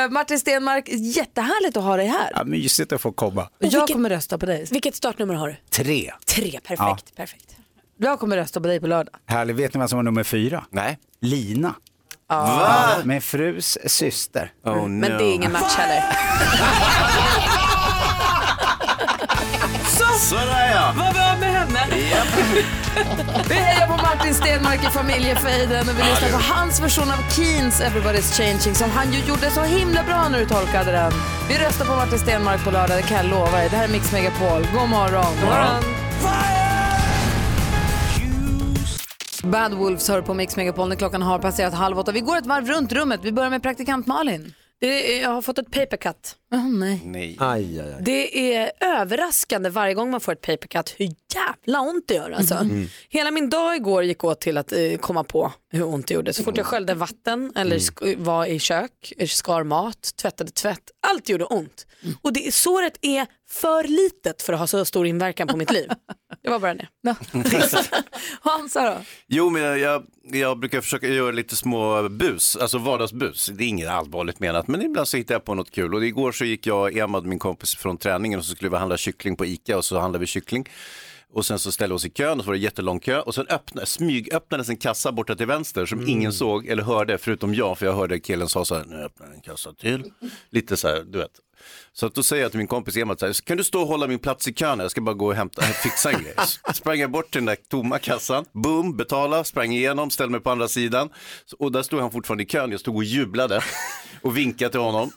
Eh, Martin Stenmark, jättehärligt att ha dig här. Ja, mysigt att få komma. Jag kommer rösta på dig. Vilket startnummer har du? Tre. Tre, perfekt. Ja. perfekt. Jag kommer rösta på dig på lördag. Härligt. Vet ni vad som var nummer fyra? Nej. Lina. Va? Min frus syster. Oh, Men det är ingen match heller. Sådär ja. Vad var med henne? Vi hejar på Martin Stenmark i familjefejden och vi lyssnar på hans version av Keens Everybody's Changing som han ju gjorde så himla bra när du tolkade den. Vi röstar på Martin Stenmark på lördag, det kan jag lova dig. Det här är Mix Megapol. God morgon. God morgon. Bad Wolves hör på Mix Megapol när klockan har passerat halv åtta. Vi går ett varv runt rummet. Vi börjar med praktikant Malin. Det är, jag har fått ett papercut. Oh, nej. Nej. Aj, aj, aj. Det är överraskande varje gång man får ett papercut hur jävla ont det gör. Alltså. Mm. Hela min dag igår gick åt till att eh, komma på hur ont det gjorde. Så fort jag sköljde vatten eller sk- var i kök, eh, skar mat, tvättade tvätt, allt gjorde ont. Och det, såret är för litet för att ha så stor inverkan på mitt liv. Det var bara det. Hansa då? Jo, men jag, jag, jag brukar försöka göra lite små bus, alltså vardagsbus. Det är inget allvarligt menat, men ibland så hittar jag på något kul. Och igår så gick jag och Emad, min kompis från träningen, och så skulle vi handla kyckling på Ica och så handlade vi kyckling. Och sen så ställde vi oss i kön och så var det jättelång kö och sen öppna, smygöppnades en kassa borta till vänster som ingen såg eller hörde förutom jag för jag hörde killen sa så här, nu öppnar en kassa till. Lite så här, du vet. Så att då säger jag till min kompis Emad så här, kan du stå och hålla min plats i kön? Jag ska bara gå och hämta, fixa en grej. Sprang jag bort till den där tomma kassan, boom, betala, sprang igenom, ställde mig på andra sidan. Och där stod han fortfarande i kön, jag stod och jublade och vinkade till honom.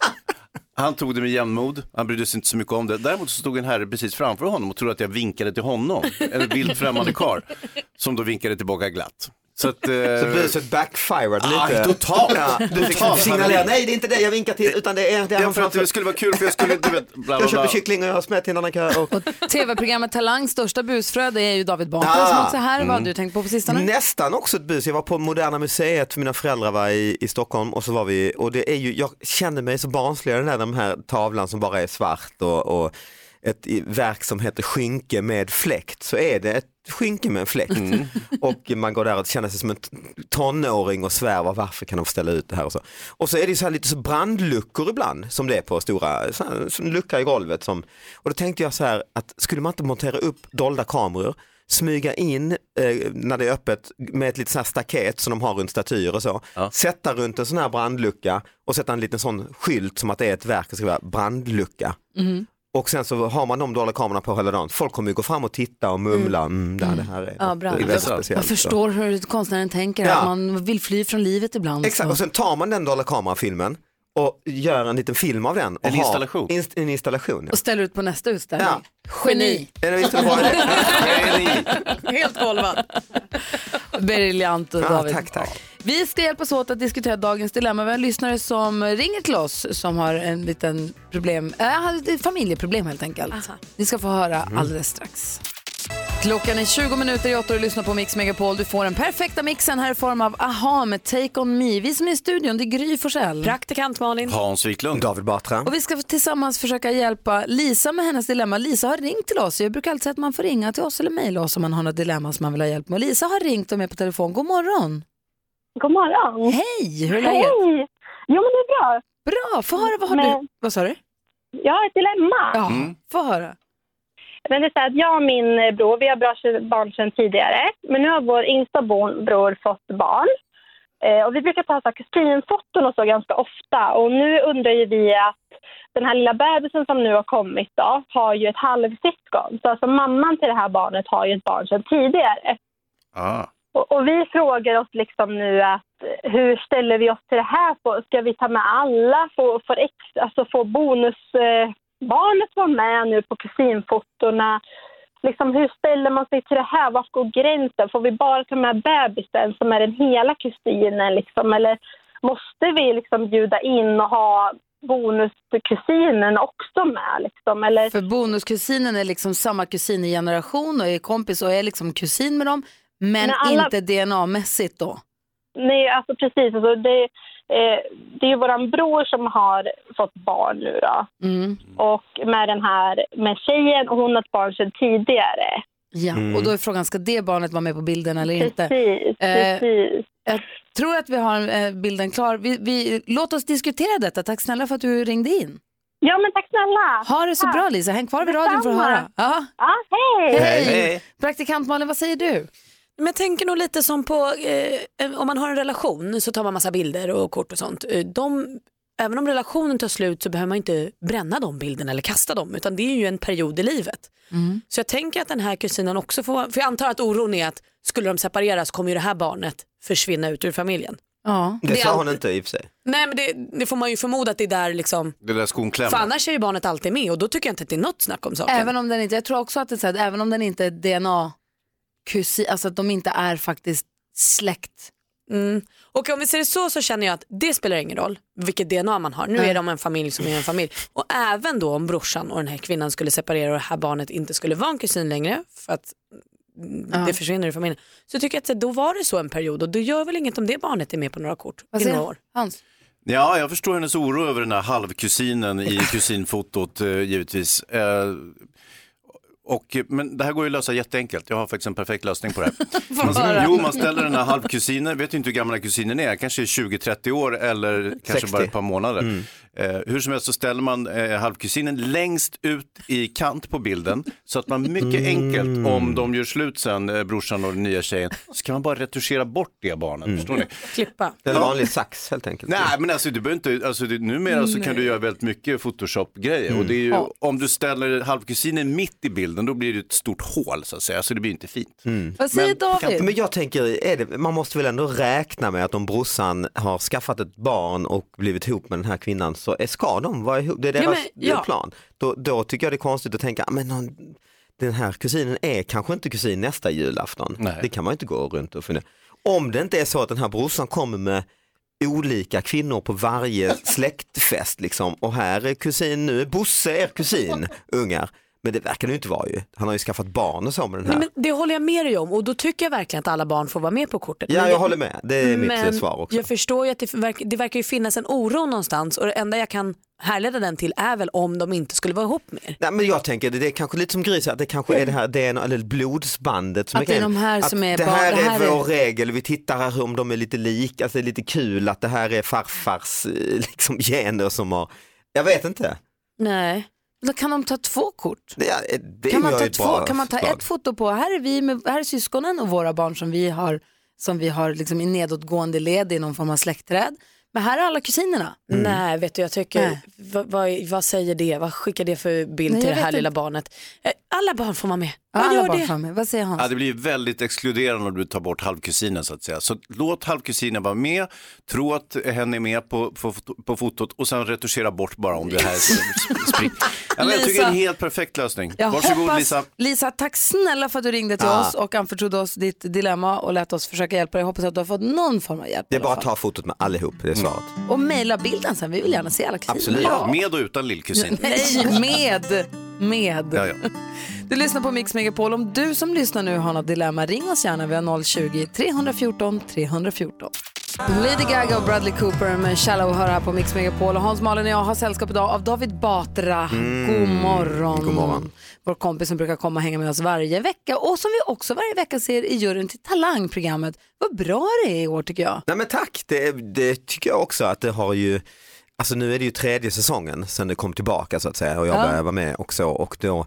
Han tog det med jämnmod, han brydde sig inte så mycket om det. Däremot så stod en herre precis framför honom och trodde att jag vinkade till honom. En vilt främmande karl som då vinkade tillbaka glatt. Så, att, eh, Så buset backfired Ah, lite. totalt. Ja, du fick signalera, nej det är inte det jag vinkar till utan det är det Ja, han för att det skulle vara kul för jag skulle, du vet, bla bla Jag bla. köper kyckling och jag har smält annan kö. Och... TV-programmet Talangs största busfröde är ju David Batra Ah. som också är här. Vad har Mm. du tänkt på på sistone? Nästan också ett bus. Jag var på Moderna Museet för mina föräldrar var i, i Stockholm och så var vi, och det är ju, jag känner mig så barnslig den där de här tavlan som bara är svart och, och ett verk som heter Skynke med fläkt så är det ett skynke med en fläkt. Och man går där och känner sig som en tonåring och svär varför kan de ställa ut det här och så. Och så är det så här lite så brandluckor ibland som det är på stora, så här, så lucka i golvet. Som, och då tänkte jag så här att skulle man inte montera upp dolda kameror smyga in eh, när det är öppet med ett litet så här staket som de har runt statyer och så. Sätta runt en sån här brandlucka och sätta en liten sån skylt som att det är ett verk och skriva brandlucka. Mhm. Och sen så har man de dolda kamerorna på hela dagen. Folk kommer ju gå fram och titta och mumla. Mm. där, det här är, Ja, bra. det är väldigt speciellt. Jag förstår hur konstnären tänker, Ja. att man vill fly från livet ibland. Exakt, så. och sen tar man den dolda kamerafilmen och gör en liten film av den. Och En installation. Inst, en installation. Ja. Och ställer ut på nästa utställning. Ja. Geni. Det visst är det idé? Helt golvad. Briljant Ja, David. tack, tack. Vi ska hjälpas åt att diskutera dagens dilemma. Vi har en lyssnare som ringer till oss som har en liten problem, äh, ett familjeproblem helt enkelt. Ni ska få höra Mm. alldeles strax. Klockan är 20 minuter i åtta och du lyssnar på Mix Megapol. Du får den perfekta mixen här i form av AHA med Take On Me. Vi som är i studion, det är Gry Forssell. Praktikant Malin. Hans Wiklund. David Batra. Och vi ska tillsammans försöka hjälpa Lisa med hennes dilemma. Lisa har ringt till oss. Jag brukar alltid säga att man får ringa till oss eller mejla oss om man har något dilemma som man vill ha hjälp med. Och Lisa har ringt och är med på telefon. God morgon! God morgon! Hej! Hur är läget? Hej! Jo men det är bra. Bra, få höra. Vad har Men- du? Vad sa du? Jag har ett dilemma. Ja, få höra. Men det är så här att jag och min bror, vi har bra barn sedan tidigare. Men nu har vår yngsta bror fått barn. Eh, och vi brukar ta så här kusinfoton och så ganska ofta. Och nu undrar ju vi att den här lilla bebisen som nu har kommit då, har ju ett halvsyskon. Så alltså mamman till det här barnet har ju ett barn sedan tidigare. Ah. Och, och vi frågar oss liksom nu att hur ställer vi oss till det här? Ska vi ta med alla? Får, får, ex, alltså får bonusbarnet eh, barnet vara med nu på kusinfotona? Liksom, hur ställer man sig till det här? Var går gränsen? Får vi bara ta med bebisen som är den hela kusinen? Liksom? Eller måste vi liksom bjuda in och ha bonuskusinen också med? Liksom? Eller... För bonuskusinen är liksom samma kusin i generation och är kompis och är liksom kusin med dem, men Men alla- inte DNA-mässigt då. Nej, alltså precis. Alltså det, eh, det är ju våran bror som har fått barn nu då. Mm. Och med den här med tjejen och hon har ett barn sedan tidigare. Ja, Mm. och då är frågan, ska det barnet vara med på bilden eller inte? Precis, Eh, precis. Jag tror att vi har eh, bilden klar. Vi, vi, låt oss diskutera detta. Tack snälla för att du ringde in. Ja, men tack snälla. Ha det så Tack. bra Lisa. Häng kvar vid radion för att höra. Ja. Ja, hej. Hej. Praktikant Malin, vad säger du? Men jag tänker nog lite som på, eh, om man har en relation så tar man massa bilder och kort och sånt. Eh, De, även om relationen tar slut så behöver man inte bränna de bilderna eller kasta dem utan det är ju en period i livet. Så jag tänker att den här kusinen också får, för jag antar att oron är att skulle de separeras kommer ju det här barnet försvinna ut ur familjen. Ja. Det, Det sa hon inte i och för sig. Nej men det, det får man ju förmoda att det är där liksom, Det där skon för klämmer. annars är ju barnet alltid med och då tycker jag inte att det är något snack om saken. Även om den inte, jag tror också att det är så här, även om den inte är DNA kusin, alltså att de inte är faktiskt släkt. Mm. Och om vi ser det så så känner jag att det spelar ingen roll vilket DNA man har. Nu Nej. är de en familj som är en familj. Och även då om brorsan och den här kvinnan skulle separera och det här barnet inte skulle vara en kusin längre för att Ja. det försvinner ur familjen. Så tycker jag att då var det så en period och då gör väl inget om det barnet är med på några kort Vad i några år. Hans? Ja, jag förstår hennes oro över den här halvkusinen i kusinfotot eh, givetvis. Eh, och, men det här går ju att lösa jätteenkelt. Jag har faktiskt en perfekt lösning på det här. Man, jo, man ställer den här halvkusinen, vet ju inte hur här kusinen är, kanske 20-30 år eller kanske 60. bara ett par månader. Mm. Eh, hur som helst så ställer man eh, halvkusinen längst ut i kant på bilden så att man mycket enkelt, om de gör slut sen, eh, brorsan och den nya tjejen, så kan man bara retuschera bort det barnet. Förstår ni? Klippa. Det är en vanlig sax helt enkelt. Nej men alltså du behöver inte, alltså, det, numera så kan du göra väldigt mycket photoshop-grejer Mm. och det är ju, Ja. om du ställer halvkusinen mitt i bilden då blir det ett stort hål så att säga, så det blir inte fint. Vad säger David? Men jag tänker, är det, man måste väl ändå räkna med att om brorsan har skaffat ett barn och blivit ihop med den här kvinnan så ska de vara ihop, det är Ja, deras men, ja. plan. Då, då tycker jag det är konstigt att tänka, "Ah, men någon, den här kusinen är kanske inte kusin nästa julafton. Det kan man inte gå runt och fundera. Om det inte är så att den här brorsan kommer med olika kvinnor på varje släktfest liksom och här är kusin, nu är Bosse er kusin, ungar. Men det verkar det ju inte vara ju. Han har ju skaffat barn och så med den här. Nej, men det håller jag med dig om och då tycker jag verkligen att alla barn får vara med på kortet. Ja, Men jag håller med. Det är mitt men svar också. Jag förstår ju att det, verkar, det verkar ju finnas en oro någonstans och det enda jag kan härleda den till är väl om de inte skulle vara ihop mer. Nej, men jag tänker det det är kanske lite som Gris, att det kanske är det här DNA eller blodsbandet som Att det är grejen. de här som är det här det här är är- vår regel, vi tittar här om de är lite lika, alltså det är lite kul att det här är farfars eh, liksom, gener som har, jag vet inte. Nej. Kan de ta två kort? Det, det kan, man ta två, kan man ta ett foto på, här är vi med, här är syskonen och våra barn som vi har, som vi har liksom i nedåtgående led i någon form av släktträd. Men här är alla kusinerna. Nej, vet du, jag tycker, vad, vad, vad säger det? Vad skickar det för bild Nej, till det här lilla inte. barnet? Eh, Alla barn får vara med. Ja, alla gör barn det? framme. Vad säger Hans? Ja, det blir väldigt exkluderande om du tar bort halvkusinen så att säga. Så låt halvkusinen vara med, tro att hen är med på, på, på fotot och sen retuschera bort bara om det här springer. Ja, jag tycker det är en helt perfekt lösning. Jag Varsågod hoppas, Lisa. Lisa, tack snälla för att du ringde till Ah. oss och anförtrodde oss ditt dilemma och lät oss försöka hjälpa dig. Jag hoppas att du har fått någon form av hjälp. Det är bara att ta fotot med allihop, det är svaret. Och mejla bilden sen, vi vill gärna se alla kusiner. Absolut, Ja. med och utan lillkusin. Nej, med. Med. Ja, ja. Du lyssnar på Mix Megapol. Om du som lyssnar nu har något dilemma, ring oss gärna. Vi har 020-314 314. Lady Gaga och Bradley Cooper med Shallow hör här på Mix Megapol. Och Hans Malin och jag har sällskap idag av David Batra. Mm. God morgon. God morgon. Vår kompis som brukar komma och hänga med oss varje vecka och som vi också varje vecka ser i juryn till Talang-programmet. Vad bra det är i år tycker jag. Nej men tack, det, det tycker jag också att det har ju, alltså nu är det ju tredje säsongen sen det kom tillbaka så att säga och jag Ja. började vara med också och då,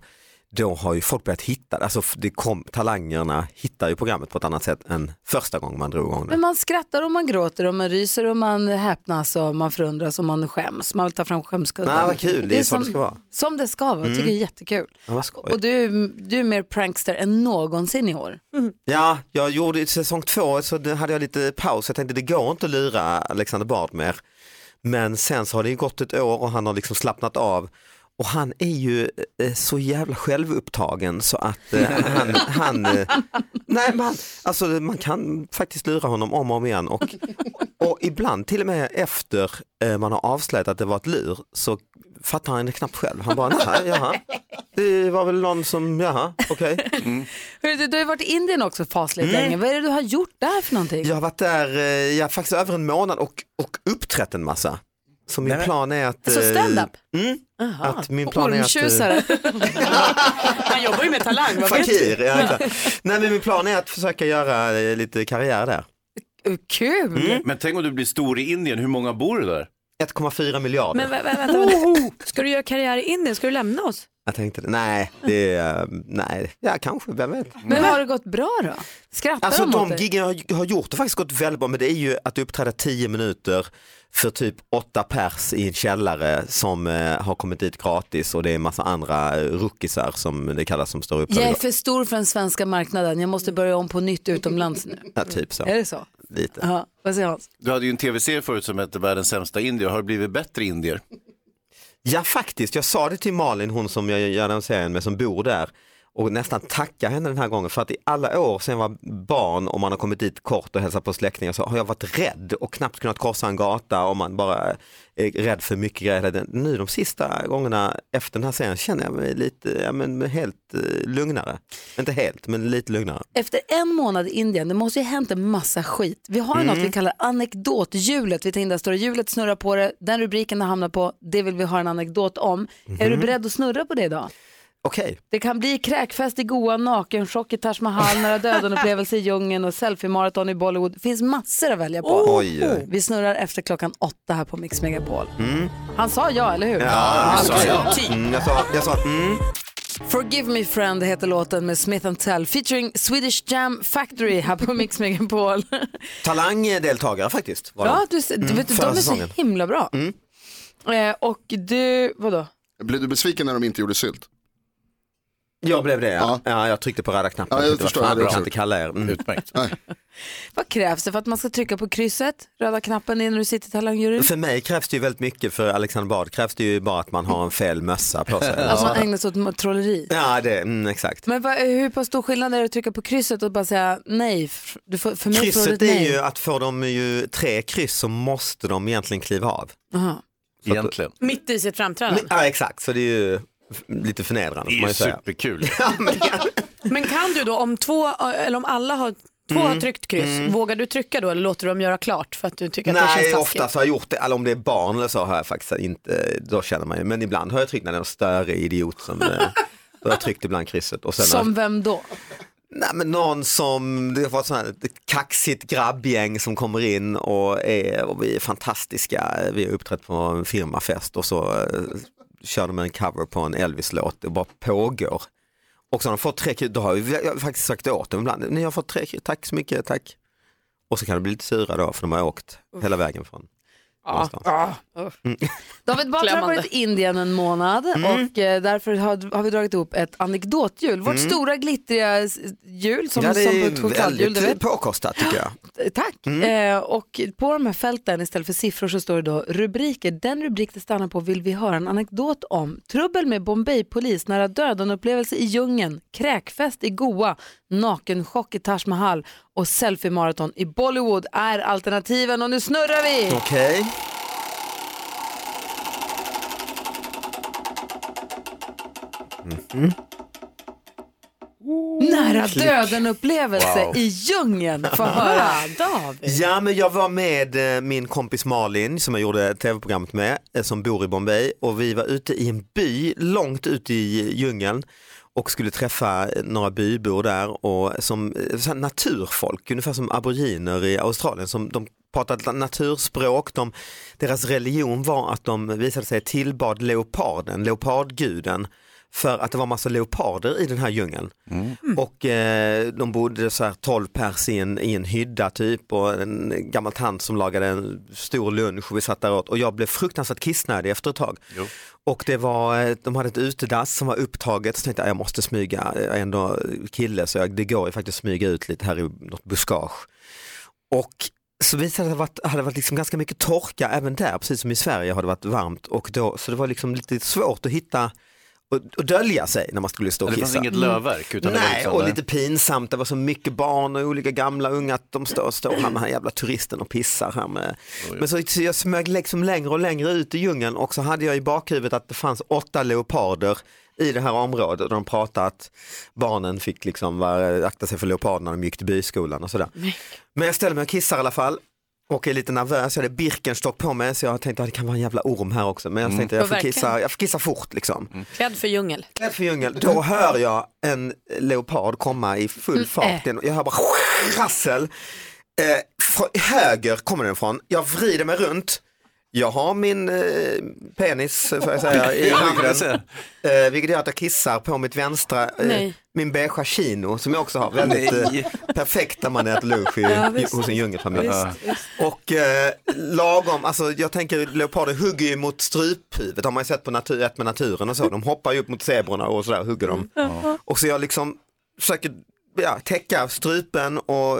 då har ju folk börjat hitta, alltså det kom, talangerna hittar ju programmet på ett annat sätt än första gången man drog igång det. Men man skrattar och man gråter och man ryser och man häpnas och man förundras och man skäms. Man vill ta fram skämskudden. Nej, vad kul. Det är så som, det ska vara. Som det ska vara. Jag tycker Mm. det är jättekul. Ja. Och du, du är mer prankster än någonsin i år. Ja, jag gjorde i säsong två så det hade jag lite paus, jag tänkte det går inte att lura Alexander Bard mer. Men sen så har det ju gått ett år och han har liksom slappnat av. Och han är ju eh, så jävla självupptagen så att eh, han, han eh, nej men han, alltså man kan faktiskt lura honom om och om igen och, och ibland till och med efter man har avslöjat att det var ett lur så fattar han knappt själv. Han bara, nej, jaha. Det var väl någon som, jaha, okej. Hörru, du, du har ju varit i Indien också fasligt Mm. länge. Vad är det du har gjort där för någonting? Jag har varit där, jag faktiskt över en månad och, och uppträtt en massa. Så min Nej, plan är att... Så eh, stand-up? Mm, att min plan är att... eh. Han jobbar ju med talang, vad vet Fakir, du? ja, exakt. Nej men min plan är att försöka göra eh, lite karriär där. Kul! Mm. Men tänk om du blir stor i Indien, hur många bor det där? 1,4 miljarder. Men vä- vä- vänta, vänta. Ska du göra karriär i Indien? Ska du lämna oss? Jag tänkte, nej, det är, nej, ja kanske, vem vet. Men har det gått bra då? Skrattar Alltså de åt de giggen jag har gjort har faktiskt gått väldigt bra men det är ju att uppträda 10 minuter för typ åtta pers i en källare som eh, har kommit dit gratis och det är en massa andra eh, rookisar som det kallas som står upp. Jag är för stor för den svenska marknaden. Jag måste börja om på nytt utomlands nu. Ja, typ så. Är det så? Lite. Ja, vad säger Hans? Du hade ju en tv-serie förut som hette Världens sämsta indier. Har det blivit bättre indier? Ja faktiskt, jag sa det till Malin, hon som jag gör den serien med som bor där och nästan tacka henne den här gången för att i alla år sedan jag var barn och man har kommit dit kort och hälsat på släktingar så har jag varit rädd och knappt kunnat korsa en gata och man bara är rädd för mycket grejer. Nu de sista gångerna efter den här serien känner jag mig lite, ja, men helt eh, lugnare. Inte helt, men lite lugnare. Efter en månad i Indien, det måste ju ha hänt en massa skit. Vi har Mm. något vi kallar anekdothjulet. Vi att står det hjulet snurrar på det, den rubriken det hamnar på, det vill vi ha en anekdot om. Är du Mhm. beredd att snurra på det idag? Okej. Det kan bli kräkfest i Goa, nakenchock i Taj Mahal, nära döden-upplevelse i djungen och selfie-maraton i Bollywood. Det finns massor att välja på. Oj, oj. Vi snurrar efter klockan åtta här på Mix Megapol. Mm. Han sa ja, eller hur? Ja, det sa okej. jag. Mm, jag sa, jag sa mm. Forgive Me Friend heter låten med Smith Tell featuring Swedish Jam Factory här på Mix Megapol. Talangdeltagare faktiskt. Var ja, de. du, du Mm, vet, förra de är så himla bra. Mm. Eh, och du, vadå? Blev du besviken när de inte gjorde sylt? Jag blev det ja. ja. jag tryckte på röda knappen. Ja, jag förstår, vad jag fan, kan inte kalla er. Mm. Utmärkt. Vad krävs det för att man ska trycka på krysset, röda knappen när du sitter i talangjuryn? För mig krävs det ju väldigt mycket, för Alexander Bard krävs det ju bara att man har en fel mössa på sig. Alltså man ägnar sig åt trolleri. Ja, det, mm, exakt. Men vad, hur pass stor skillnad är det att trycka på krysset och bara säga nej? Du får, för mig får du Krysset ett är nej. ju att får de ju tre kryss så måste de egentligen kliva av. Aha. Egentligen. Mitt i sitt framträdande. Ja, exakt, så det är ju lite förnedrande. Det är ju superkul. Men kan du då, om två, eller om alla har, två Mm. har tryckt kryss, Mm. vågar du trycka då eller låter du dem göra klart för att du tycker att det Nej, känns taskigt? oftast har jag gjort det, eller om det är barn eller så har jag faktiskt inte, då känner man ju, men ibland har jag tryckt när det är någon störig idiot som, eh, då har jag tryckt ibland krysset. Och sen har- Som vem då? Nej men någon som, det har varit sån här ett kaxigt grabbgäng som kommer in och, är, och vi är fantastiska. Vi har uppträtt på en firmafest och så eh, kör de en cover på en Elvis-låt, det bara pågår. Och så har de fått tre kul, då har jag faktiskt sagt åt dem ibland, ni har fått tre kul, tack så mycket, tack. Och så kan de bli lite sura då för de har åkt hela vägen från någonstans. David Batra har varit i Indien en månad Mm. och eh, därför har, har vi dragit ihop ett anekdothjul. Vårt Mm. stora glittriga hjul som, ja, det som är ett chokladhjul. du väldigt vet. påkostat tycker jag. Tack. Mm. Eh, och på de här fälten istället för siffror så står det då rubriker. Den rubrik det stannar på vill vi höra en anekdot om. Trubbel med Bombay-polis, nära döden-upplevelse i djungeln, kräkfest i Goa, nakenchock i Taj Mahal och selfie-maraton i Bollywood är alternativen. Och nu snurrar vi! Okej. Mhm. Nära Klick. döden-upplevelse Wow. i djungeln. Få höra. David. Ja men jag var med eh, min kompis Malin som jag gjorde tv-programmet med eh, som bor i Bombay och vi var ute i en by långt ute i djungeln och skulle träffa eh, några bybor där och som naturfolk, ungefär som aboriginer i Australien som de pratade naturspråk, de, deras religion var att de visade sig tillbad leoparden, leopardguden för att det var massa leoparder i den här djungeln. Och eh, de bodde så här 12 pers i en, i en hydda typ och en gammal tant som lagade en stor lunch och vi satt där åt och jag blev fruktansvärt kissnödig efter ett tag. Och det var, eh, de hade ett utedass som var upptaget så tänkte jag jag måste smyga, jag är ändå kille så jag, det går ju faktiskt att smyga ut lite här i något buskage. Och så visade det sig att det hade varit liksom ganska mycket torka även där, precis som i Sverige har det varit varmt och då, så det var liksom lite svårt att hitta och, och dölja sig när man skulle stå och Det kissa. fanns inget lövverk, utan det var Nej, liksom- och lite pinsamt. Det var så mycket barn och olika gamla unga att de står, står här med den här jävla turisten och pissar här med. Men så, så jag smög liksom längre och längre ut i djungeln och så hade jag i bakhuvudet att det fanns åtta leoparder i det här området och de pratade att barnen fick liksom vara, akta sig för leoparder när de gick till byskolan och sådär. Men jag ställer mig och kissar i alla fall och är lite nervös. Jag hade Birkenstock på mig så jag tänkte att det kan vara en jävla orm här också. Men jag Mm. tänkte jag Ja, får, kissa, jag får kissa fort liksom. Klädd för djungel. Klädd för djungel. Då hör jag en leopard komma i full Mm, fart. äh. Jag hör bara rassel. Eh, höger kommer den ifrån. Jag vrider mig runt. Jag har min eh, penis får jag säga, i handen. Eh, vilket gör att jag kissar på mitt vänstra, eh, min beigea chino som jag också har. Väldigt eh, perfekt när man äter lunch i, Ja, visst. hos en djungelfamilj. Visst, Och eh, lagom, alltså jag tänker leoparder hugger ju mot struphuvudet, har man ju sett på natur, ett med naturen och så. De hoppar ju upp mot zebrorna och sådär hugger dem. Och så jag liksom försöker ja, täcka strupen och,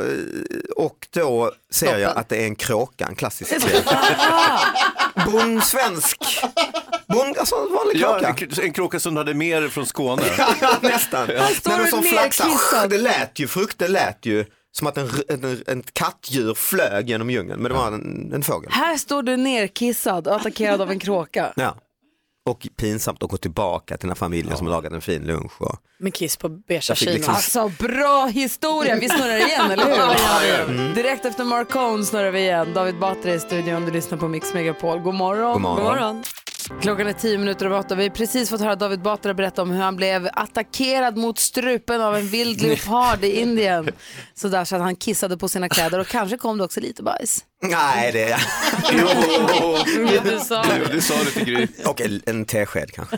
och då ser jag att det är en kråka, en klassisk bondsvensk, bond, alltså en vanlig Ja, kråka. en, k- en kråka som hade mer från Skåne. Ja, nästan. står Men du som flaxar, det lät ju, frukt, det lät ju som att en, en, en kattdjur flög genom djungeln, men det var en, en fågel. Här står du nerkissad och attackerad av en kråka. Ja. Och pinsamt att gå tillbaka till den här familjen som har lagat en fin lunch. Och... Med kiss på beiga chinon. liksom- Alltså bra historia, vi snurrar igen eller hur? Mm. Direkt efter Marcone snurrar vi igen. David Batra i studion, du lyssnar på Mix Megapol. God morgon. God morgon. Klockan är tio minuter över åtta. Vi har precis fått höra David Batra berätta om hur han blev attackerad mot strupen av en vild leopard i Indien. Så där så att han kissade på sina kläder och kanske kom det också lite bajs. Nej, det är... Jo, du sa det. Du sa det till Gry. Och en, tesked kanske.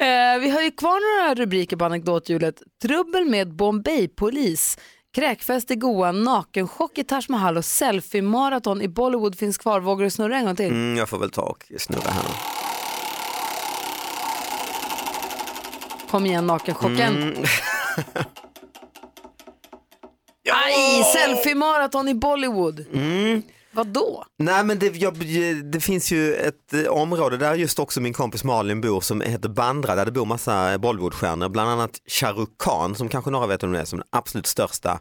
Eh, vi har ju kvar några rubriker på anekdothjulet. Trubbel med Bombay-polis. Kräkfest i Goa, nakenchock i Taj Mahal och selfie-maraton i Bollywood finns kvar. Vågar du snurra en gång till? Mm, jag får väl ta och snurra här. Kom igen nakenchocken. Mm. Aj, selfie-maraton i Bollywood. Mm. Vad då? Nej men det, jag, det finns ju ett eh, område där just också min kompis Malin bor som heter Bandra där det bor massa Bollywoodstjärnor, bland annat Shah Khan som kanske några vet om det är som den absolut största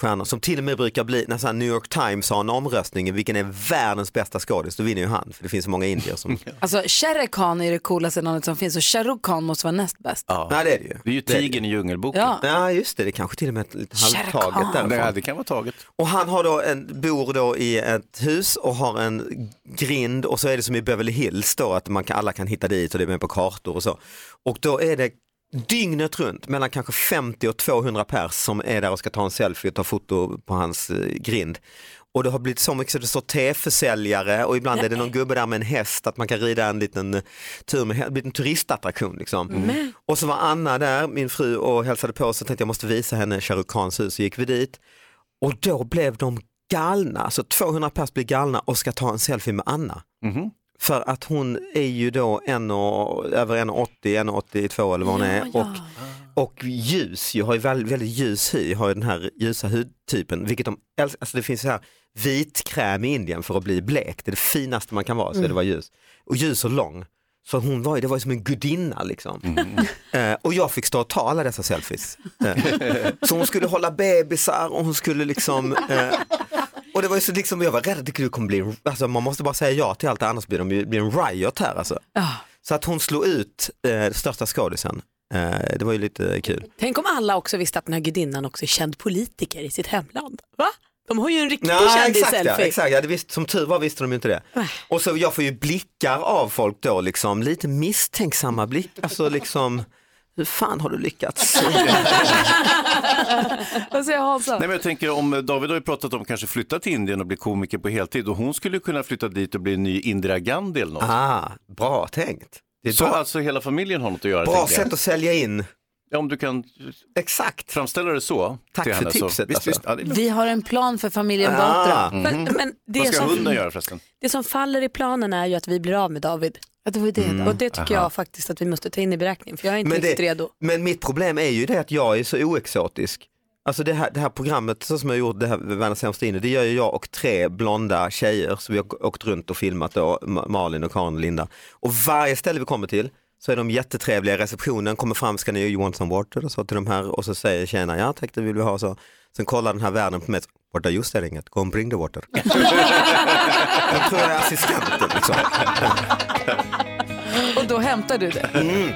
stjärnor som till och med brukar bli, när så här New York Times har en omröstning i vilken är världens bästa skådis, då vinner ju han för det finns så många indier som Alltså Shere Khan är det coolaste namnet som finns och Shah Rukh Khan måste vara näst bäst. Ja. Nej det är det ju. Det är ju tigern i Djungelboken. Ja. Ja just det, det är kanske till och med Shere halvtaget därifrån. Det, det kan vara taget. Och han har då en, bor då i ett hus och har en grind och så är det som i Beverly Hills då att man kan, alla kan hitta dit och det är med på kartor och så. Och då är det dygnet runt mellan kanske 50 och 200 pers som är där och ska ta en selfie och ta foto på hans eh, grind. Och det har blivit så mycket så det står teförsäljare och ibland är det någon gubbe där med en häst att man kan rida en liten eh, tur med hä- det har blivit en turistattraktion liksom. Och så var Anna där, min fru, och hälsade på så tänkte jag måste visa henne Shah Rukh Khans hus så gick vi dit. Och då blev de galna, så 200 pers blir galna och ska ta en selfie med Anna. Mhm. För att hon är ju då en och, över 1,80, 1,82 eller vad hon är. Och, och ljus, ju har ju väldigt, väldigt ljus hy, har ju den här ljusa hudtypen. Vilket de älskar, alltså det finns så här vitkräm i Indien för att bli blek. Det är det finaste man kan vara, så det var ljus. Och ljus och lång. Så hon var ju, det var ju som en gudinna liksom. Eh, och jag fick stå och ta alla dessa selfies. Eh, så hon skulle hålla bebisar och hon skulle liksom eh, och det var ju så liksom, jag var rädd att det skulle bli, alltså man måste bara säga ja till allt annars blir det blir en riot här alltså. Så att hon slog ut eh, största skådisen. Eh, det var ju lite kul. Tänk om alla också visste att den här gudinnan också är känd politiker i sitt hemland. Va? De har ju en riktig exakt, ja, kändis-selfie. exakt. Ja, det visst, som tur var visste de ju inte det. Och så jag får ju blickar av folk då, liksom, lite misstänksamma blickar. Alltså liksom, hur fan har du lyckats? Vad säger Hansa? Nej, men jag tänker om David har ju pratat om kanske flytta till Indien och bli komiker på heltid och hon skulle kunna flytta dit och bli en ny Indira Gandhi eller något. ah, bra tänkt. Det är Så bra, alltså hela familjen har något att göra. bra tänker jag. sätt att sälja in. Ja, om du kan Exakt. framställa det så. Tack till för henne, tipset, Så, visst, alltså. visst, ja, är. Vi har en plan för familjen Ah. Batra. Men, men det, Vad ska som, hunden göra förresten? det som faller i planen är ju att vi blir av med David. Ja, det var ju det då. Och det tycker jag faktiskt att vi måste ta in i beräkningen för jag är inte Men riktigt det- redo. Men mitt problem är ju det att jag är så oexotisk. Alltså det här, det här programmet så som jag gjort, det här Världens sämsta inne, det gör ju jag och tre blonda tjejer. Så vi har åkt runt och filmat då, Ma- Malin och Karin och Linda. Och varje ställe vi kommer till Så är de jättetrevliga receptionen, kommer fram, ska ni you want some water? Och så till de här och så säger tjejerna, ja tack det vill vi ha. Så. Sen kollar den här värden på mig, water just är inget, go and bring the water. jag tror jag är assistenten liksom. Och då hämtar du det. Mm.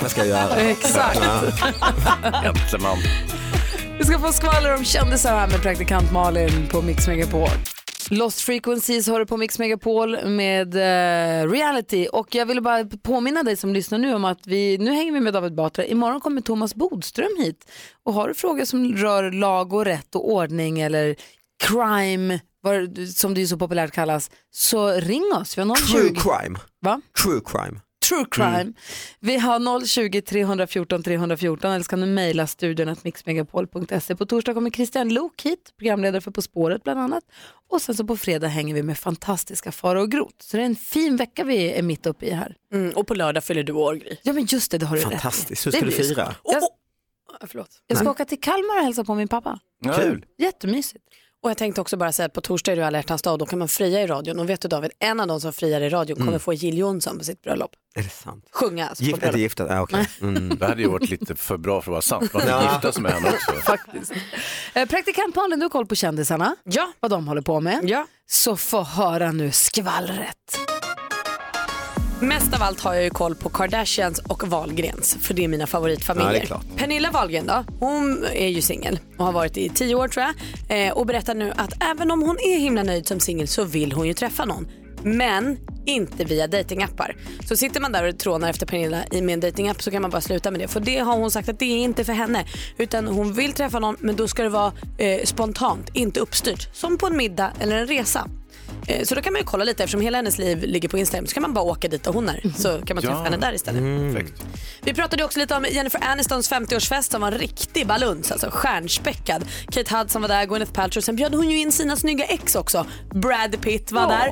Vad ska jag göra? Exakt. Ja. Äntleman. Vi ska få skvaller om kändisar här med praktikant Malin på Mix Megapol. Lost Frequencies har du på Mix Megapol med eh, reality och jag ville bara påminna dig som lyssnar nu om att vi, nu hänger vi med David Batra, imorgon kommer Thomas Bodström hit och har du frågor som rör lag och rätt och ordning eller crime, vad, som det ju så populärt kallas, så ring oss. Vi har 020. True crime. Va? True crime. True crime. Mm. Vi har 020 314 314 eller så kan du mejla studion att mixmegapol.se. På torsdag kommer Christian Lok hit, programledare för På spåret bland annat. Och sen så på fredag hänger vi med fantastiska Fara och Grot. Så det är en fin vecka vi är mitt uppe i här. Mm, och på lördag fyller du år Gry. Ja men just det, det har du rätt i. Fantastiskt, hur Det ska du fira? Jag, Förlåt. jag ska Nej. åka till Kalmar och hälsa på min pappa. Kul. Jättemysigt. Och jag tänkte också bara säga att på torsdag är det alla hjärtans dag och då kan man fria i radion. Och vet du David, en av de som friar i radion kommer Mm. få Jill Johnson på sitt bröllop. Är det sant? Sjunga alltså på Gift, bröllop. gifta? Ja, okej. Mm. Det hade ju varit lite för bra för att vara sant. Man Ja. ja. gifta sig med henne också. Faktiskt. Eh, praktikant Malin, du har koll på kändisarna. Ja. Vad de håller på med. Ja. Så få höra nu skvallret. Mest av allt har jag ju koll på Kardashians och Wahlgrens, för det är mina favoritfamiljer. Ja, det är. Pernilla Wahlgren då, hon är ju singel och har varit i tio år tror jag eh, och berättar nu att även om hon är himla nöjd som singel så vill hon ju träffa någon. Men inte via datingappar. Så sitter man där och trånar efter Pernilla i med en datingapp så kan man bara sluta med det. För det har hon sagt att det är inte för henne. Utan hon vill träffa någon men då ska det vara eh, spontant, inte uppstyrt. Som på en middag eller en resa. Eh, Så då kan man ju kolla lite eftersom hela hennes liv ligger på Instagram så kan man bara åka dit där hon är så kan man träffa Ja. henne där istället. Perfekt. Vi pratade också lite om Jennifer Anistons 50-årsfest som var en riktig baluns, alltså stjärnspäckad. Kate Hudson var där, Gwyneth Paltrow, sen bjöd hon ju in sina snygga ex också. Brad Pitt var där,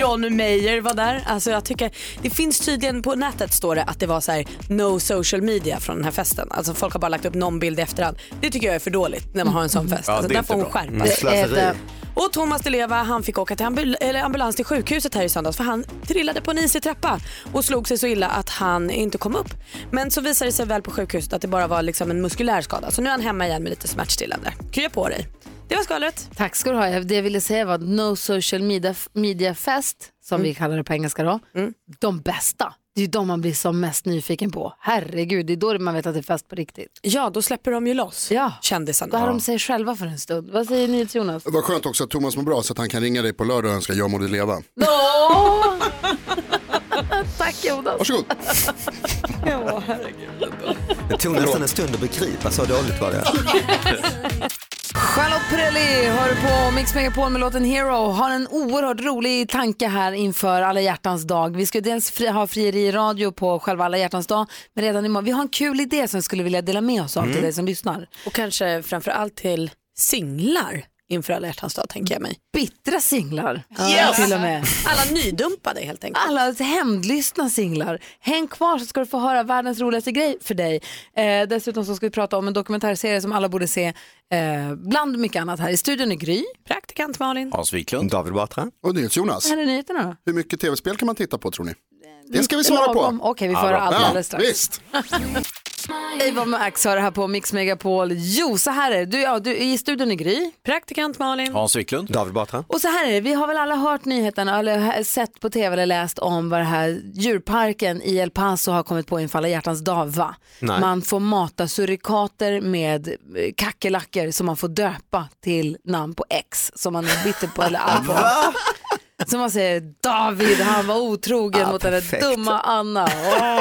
John Mayer var där. Alltså jag tycker, det finns tydligen på nätet står det att det var så här no social media från den här festen. Alltså folk har bara lagt upp någon bild i efterhand. Det tycker jag är för dåligt när man har en sån fest. Ja, alltså, det är där får hon bra. skärpa Mm, sig. Och Thomas Di Leva han fick åka till ambul- ambulans till sjukhuset här i söndags för han trillade på en isig trappa och slog sig så illa att han inte kom upp. Men så visade det sig väl på sjukhuset att det bara var liksom en muskulär skada så nu är han hemma igen med lite smärtstillande. Krya på dig. Det var skvallret. Tack ska du ha. Det jag ville säga var No Social Media, media Fest, som vi kallar det på engelska då, de bästa. Det är ju de man blir som mest nyfiken på. Herregud, det är då man vet att det är fest på riktigt. Ja, då släpper de ju loss Ja, kändisarna. då har de sig själva för en stund. Vad säger ni Jonas? Vad skönt också att Thomas mår bra så att han kan ringa dig på lördag och önska jag må leva. Åh! Tack Jonas. Varsågod. Det tog nästan en stund att begripa, så dåligt var det. Charlotte Perrelli hör på Mix Megapol med låten Hero. Har en oerhört rolig tanke här inför alla hjärtans dag. Vi ska dels fri, ha frieri i radio på själva alla hjärtans dag, men redan imorgon. Vi har en kul idé som vi skulle vilja dela med oss av till dig som lyssnar. Och kanske framför allt till singlar inför alla hjärtans dag tänker jag mig. Bittra singlar Yes! till och med. Alla nydumpade helt enkelt. Alla hämndlystna singlar. Häng kvar så ska du få höra världens roligaste grej för dig. Eh, dessutom så ska vi prata om en dokumentärserie som alla borde se, eh, bland mycket annat här. I studion är Gry. Praktikant Malin. Hans Wiklund. David Batra. Och Jonas. Här är nyheterna då. Hur mycket tv-spel kan man titta på tror ni? Det ska vi svara på. Okej, vi får höra allt alldeles strax. visst. Ava Max har det här på Mix Megapol. Jo, så här är det. Du, ja, du, I studion är Gry. Praktikant Malin. Hans Wiklund. David Batra. Och så här är det, vi har väl alla hört nyheterna eller sett på tv eller läst om vad det här djurparken i El Paso har kommit på inför alla hjärtans dag, va? Nej. Man får mata surikater med eh, kackerlackor som man får döpa till namn på X som man är bitter på eller arg på. Som man säger, David, han var otrogen Ja, mot den där perfekt. dumma Anna.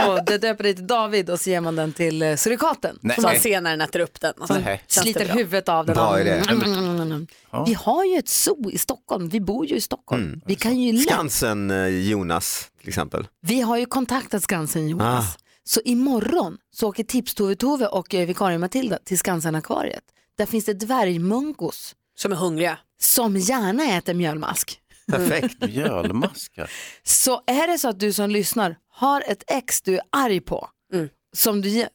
Åh, det döper dig till David och så ger man den till eh, surikaten. Nej. Som man ser när den äter upp den. Känns det sliter bra. huvudet av den. Bra idé. Mm. Vi har ju ett zoo i Stockholm. Vi bor ju i Stockholm. Vi kan ju lätt. Skansen eh, Jonas till exempel. Vi har ju kontaktat Skansen Jonas. Ah. Så imorgon så åker Tips-Tove-Tove och eh, vikarie Matilda till Skansen-akvariet. Där finns det dvärgmunkos Som är hungriga. som gärna äter mjölmask. Perfekt. Mjölmaskar. Så är det så att du som lyssnar har ett ex du är arg på, Mm. som du,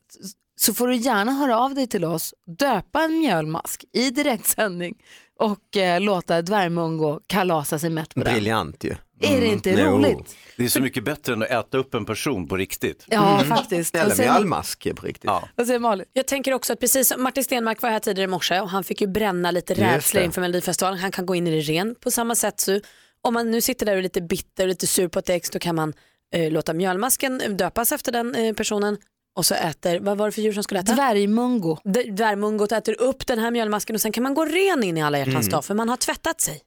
så får du gärna höra av dig till oss, döpa en mjölmask i direktsändning och eh, låta dvärgmungo kalasa sig mätt på den. Briljant ju. Är det inte roligt? Det är så mycket bättre än att äta upp en person på riktigt. Ja, faktiskt. Eller mjölmask på riktigt. Ja. Vad säger Malin? Jag tänker också att precis som Martin Stenmark var här tidigare i morse och han fick ju bränna lite rädslor inför Melodifestivalen. Han kan gå in i det ren på samma sätt. Så om man nu sitter där och är lite bitter och lite sur på ett ex då kan man eh, låta mjölmasken döpas efter den eh, personen och så äter, vad var det för djur som skulle äta? Dvärgmungo. Dvärgmungot äter upp den här mjölmasken och sen kan man gå ren in i alla hjärtans dag för man har tvättat sig.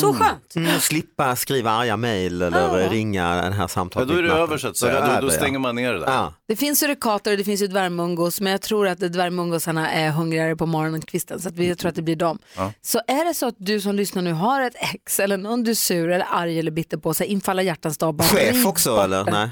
Så skönt. Mm, och slippa skriva arga mejl eller Ja. ringa den här Ja, samtalet. då är det över så att säga. Då, då ja. stänger man ner det där. Ja. Det finns surikater och det finns ju dvärgmungos men jag tror att dvärgmungosarna är hungrigare på morgonkvisten så att vi, jag tror att det blir dem. Ja. Så är det så att du som lyssnar nu har ett ex eller någon du är sur eller arg eller bitter på, så här, infalla hjärtans dag. Chef också eller? Nej.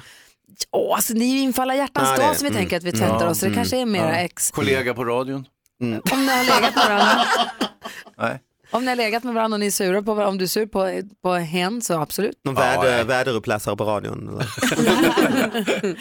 Åh, alltså, det är ju infalla hjärtans Ja, dag som vi mm. tänker att vi Mm. tvättar Ja, oss så det mm. kanske är mera Ja. ex. Kollega på radion? Om ni har legat med varandra, Nej. om ni har legat med varandra och ni är sura på varandra, om du är sur på, på hen så absolut. Någon väder, väderuppläsare på radion?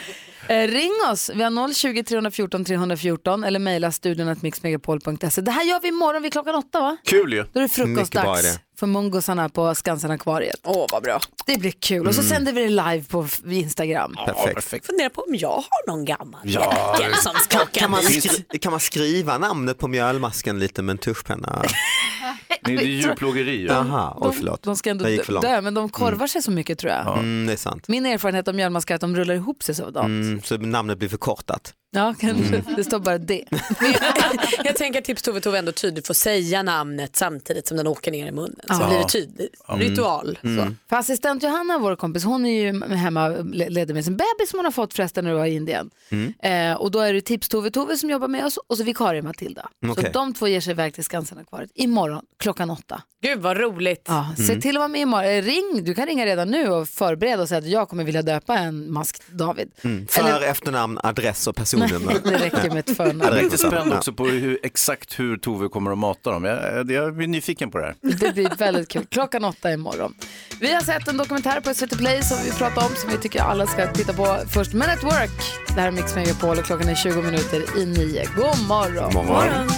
Eh, ring oss, vi har 020 314 314 eller mejla studion att mixmegapol.se. Det här gör vi imorgon vid klockan åtta va? Kul ju. Då är det frukostdags för mungosarna på Skansen-akvariet. Åh vad bra. Det blir kul och så sänder vi det live på Instagram. Perfekt. Funderar på om jag har någon gammal Ja. som ska åka Kan man, skri- kan man skriva namnet på mjölmasken lite med en tuschpenna? Nej, det är djurplågeri. ju. Jaha, oj förlåt. De ska ändå Det gick för långt. dö, men de korvar sig så mycket tror jag. Mm, det är sant. Min erfarenhet av mjölmaskar är att de rullar ihop sig sådant. Mm, så namnet blir förkortat. Ja, kanske. Det står bara det. Jag tänker att Tips Tove Tove ändå tydligt får säga namnet samtidigt som den åker ner i munnen. Så Ja. blir det tydligt. Ritual. Mm. Så. För assistent Johanna, vår kompis, hon är ju hemma le- ledig med sin bebis som hon har fått förresten när du var i Indien. Mm. Eh, och då är det Tips Tove Tove som jobbar med oss och så vikarie Matilda. Så Okej. de två ger sig iväg till Skansen-akvariet imorgon klockan åtta. Gud vad roligt. Ja, Se Mm. till att vara med imorgon. Eh, Ring, du kan ringa redan nu och förbereda och säga att jag kommer vilja döpa en mask David. Mm. För, Eller- efternamn, adress och personnummer. Det räcker med ett Jag förnamn. är lite spänd också på hur, exakt hur Tove kommer att mata dem. Jag, jag blir nyfiken på det här. Det blir väldigt kul. Klockan åtta imorgon. Vi har sett en dokumentär på SVT Play som vi pratar om som vi tycker alla ska titta på först. Men at Work. Det här är Mix Megapol och klockan är 20 minuter i nio. God morgon. God morgon.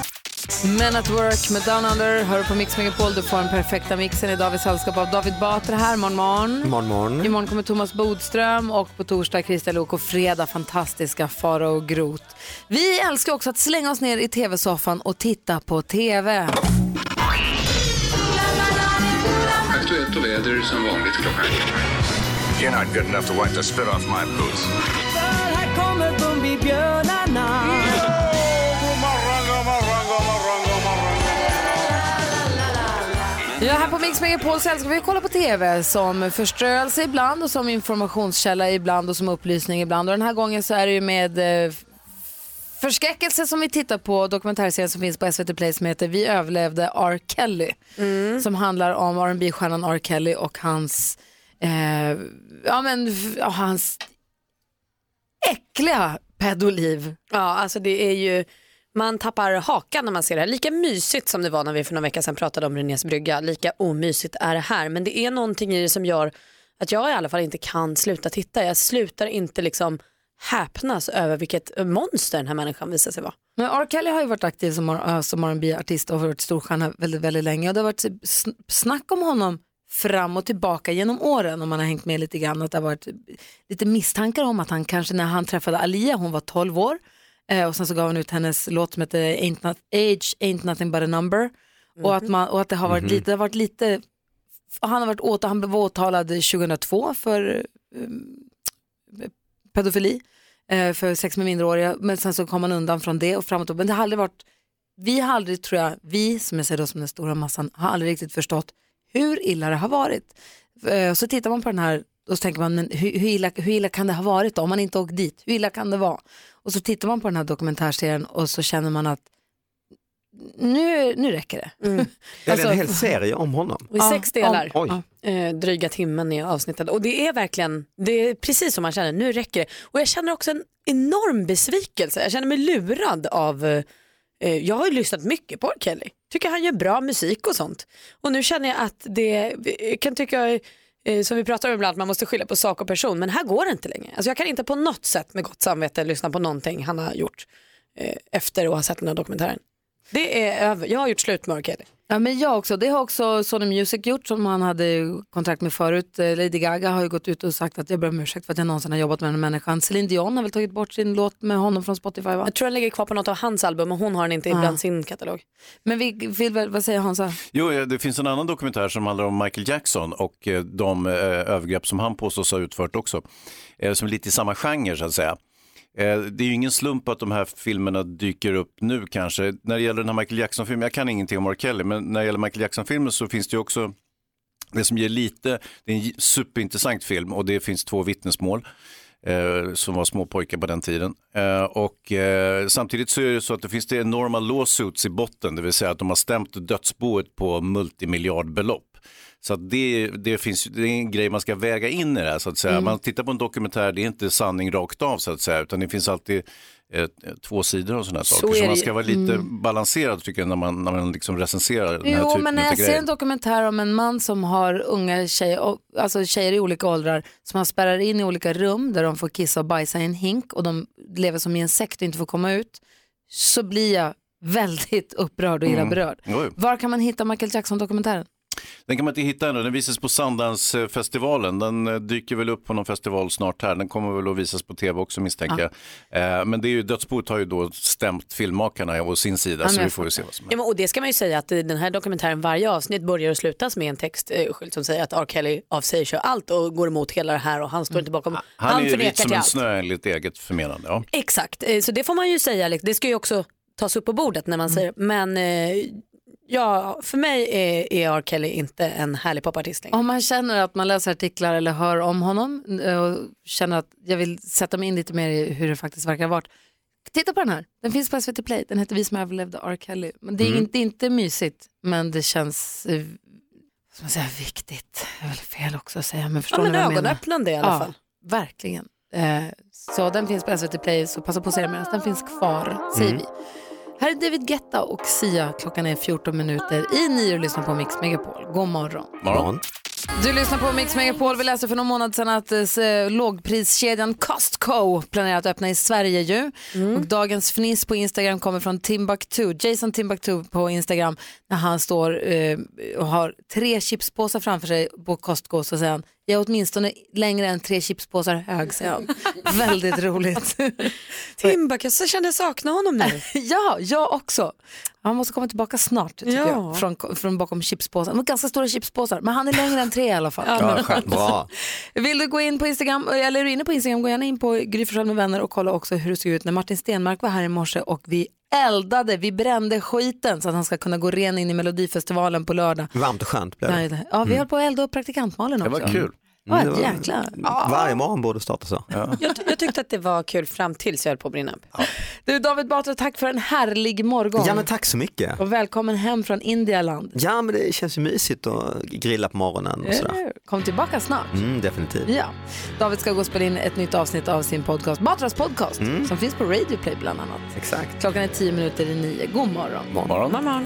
Men at Work med Down Under hör på Mix Megapol. Du får den perfekta mixen idag vid sällskap av David Batra här. Morgon, morgon. Morgon, morgon. Imorgon kommer Thomas Bodström och på torsdag Christian Luuk och fredag fantastiska Farao Groth. Vi älskar också att slänga oss ner i tv-soffan och titta på tv. Aktuellt och väder som vanligt klockan You're not good enough to wipe the spit off my boots. Här kommer Bumbibjörnarna. Här på Mix Megapol så älskar vi att kolla på TV som förströelse ibland och som informationskälla ibland och som upplysning ibland. Och den här gången så är det ju med eh, förskräckelse som vi tittar på dokumentärserien som finns på SVT Play som heter Vi överlevde R. Kelly. Som handlar om rb stjärnan R. Kelly och hans, eh, ja, men, ja, hans äckliga pedoliv. Ja, alltså det är ju, man tappar hakan när man ser det här. Lika mysigt som det var när vi för några veckor sedan pratade om Renés brygga, lika omysigt är det här. Men det är någonting i det som gör att jag i alla fall inte kan sluta titta. Jag slutar inte liksom häpnas över vilket monster den här människan visar sig vara. Men R. Kelly har ju varit aktiv som, äh, R- som R&B-artist och varit storstjärna väldigt, väldigt länge. Och det har varit snack om honom fram och tillbaka genom åren om man har hängt med lite grann. Att det har varit lite misstankar om att han kanske när han träffade Alia, hon var 12 år, eh, och sen så gav han ut hennes låt som heter Ain't Not, Age Ain't Nothing But A Number. Och, att man, och att det har varit Mhm. lite, det har varit lite, han har varit åt, han blev åtalad 2002 för eh, pedofili eh, för sex med minderåriga men sen så kom han undan från det och framåt. Men det har aldrig varit, vi har aldrig tror jag, vi som jag säger då som den stora massan, har aldrig riktigt förstått hur illa det har varit. Eh, så tittar man på den här och så tänker man, men hur, hur, illa, hur illa kan det ha varit då om man inte åkt dit? Hur illa kan det vara? Och så tittar man på den här dokumentärserien och så känner man att nu, nu räcker det. Är det Alltså- en hel serie om honom? Och i sex delar. Oj. Eh, dryga timmen i avsnittet. Och det är verkligen, det är precis som man känner, nu räcker det. Och jag känner också en enorm besvikelse. Jag känner mig lurad av, eh, eh, jag har ju lyssnat mycket på R. Kelly. Tycker han gör bra musik och sånt. Och nu känner jag att det, jag kan tycka, eh, som vi pratar om ibland, att man måste skylla på sak och person. Men här går det inte längre. Alltså jag kan inte på något sätt med gott samvete lyssna på någonting han har gjort eh, efter att ha sett den här dokumentären. Det är över, jag har gjort slut med R. Kelly. Ja, men jag också. Det har också Sony Music gjort som han hade kontrakt med förut. Eh, Lady Gaga har ju gått ut och sagt att jag ber om ursäkt för att jag någonsin har jobbat med den människan. Celine Dion har väl tagit bort sin låt med honom från Spotify va? Jag tror den ligger kvar på något av hans album och hon har den inte Ja. bland sin katalog. Men vi vill väl, vad säger Hansa? Jo, det finns en annan dokumentär som handlar om Michael Jackson och eh, de eh, övergrepp som han påstås ha utfört också. Eh, som är lite i samma genre så att säga. Eh, det är ju ingen slump att de här filmerna dyker upp nu kanske. När det gäller den här Michael Jackson-filmen, jag kan ingenting om R. Kelly, men när det gäller Michael Jackson-filmen så finns det ju också det som ger lite, det är en superintressant film och det finns två vittnesmål eh, som var små pojkar på den tiden. Eh, och eh, samtidigt så är det så att det finns det enorma lawsuits i botten, det vill säga att de har stämt dödsboet på multimiljardbelopp. Så det, det, finns, det är en grej man ska väga in i det här så att säga. Mm. Man tittar på en dokumentär, det är inte sanning rakt av så att säga, utan det finns alltid eh, två sidor och sådana Så saker. Så man ska vara lite Mm. balanserad tycker jag när man, när man liksom recenserar den här Jo, typen men när jag ser en dokumentär om en man som har unga tjejer, alltså tjejer i olika åldrar, som han spärrar in i olika rum där de får kissa och bajsa i en hink och de lever som i en sekt och inte får komma ut, så blir jag väldigt upprörd och illa Mm. berörd. Jo. Var kan man hitta Michael Jackson-dokumentären? Den kan man inte hitta ännu, den visas på Sundance-festivalen. Den eh, dyker väl upp på någon festival snart här. Den kommer väl att visas på tv också misstänker jag. Eh, Men det är ju, Dödsboet har ju då stämt filmmakarna å sin sida Ja, så men vi får ju se vad som Ja, men, och det ska man ju säga att i den här dokumentären, varje avsnitt börjar och slutas med en textskylt som säger att R. Kelly avsäger sig allt och går emot hela det här och han står inte bakom, han, Han, är ju vit som en snö enligt eget förmenande. Ja. Exakt, eh, så det får man ju säga, liksom. det ska ju också tas upp på bordet när man säger men eh, ja, för mig är, är R. Kelly inte en härlig popartist längre. Om man känner att man läser artiklar eller hör om honom eh, och känner att jag vill sätta mig in lite mer i hur det faktiskt verkar ha varit. Titta på den här, den finns på SVT Play, den heter Vi som överlevde R. Kelly. Men det är Mm. inte, inte mysigt, men det känns eh, vad ska man säga, viktigt. Det är väl fel också att säga, men förstår Ja, men ni vad jag menar? ögonöppnande i alla ja, fall. Verkligen. Eh, så den finns på SVT Play, så passa på att se den medan den finns kvar, säger Mm. vi. Här är David Guetta och Sia. Klockan är 14 minuter i nio och lyssnar på Mix Megapol. God morgon. Morgon. Du lyssnar på Mix Megapol. Vi läste för någon månad sedan att eh, lågpriskedjan Costco planerar att öppna i Sverige ju. Mm. Och dagens fniss på Instagram kommer från Timbuktu, Jason Timbuktu på Instagram. När han står eh, och har tre chipspåsar framför sig på Costco så säger han jag är åtminstone längre än tre chipspåsar hög, säger han. Väldigt roligt. Timbuk, jag så kände jag sakna honom nu. ja, jag också. Han måste komma tillbaka snart tycker Ja. jag, från, från bakom chipspåsar. De är ganska stora chipspåsar, men han är längre än tre i alla fall. Ja. Bra. Vill du gå in på Instagram, eller är du inne på Instagram, gå gärna in på Gry med vänner och kolla också hur det såg ut när Martin Stenmark var här i morse och vi eldade, vi brände skiten så att han ska kunna gå ren in i Melodifestivalen på lördag. Varmt och skönt blev Nej, det. det- Ja, vi höll på att elda upp praktikantmalen Det också. var kul. Ja, Mm, det var- jäklar. Varje morgon borde starta så. Jag, jag tyckte att det var kul fram tills jag höll på att brinna upp. Du David Batra, tack för en härlig morgon. Ja men tack så mycket. Och välkommen hem från Indialand. Ja men det känns ju mysigt att grilla på morgonen och sådär. Kom tillbaka snart. Mm, definitivt. Ja. David ska gå och spela in ett nytt avsnitt av sin podcast, Batras podcast, Mm. som finns på Radio Play bland annat. Exakt. Klockan är tio minuter i nio. God morgon. morgon. morgon.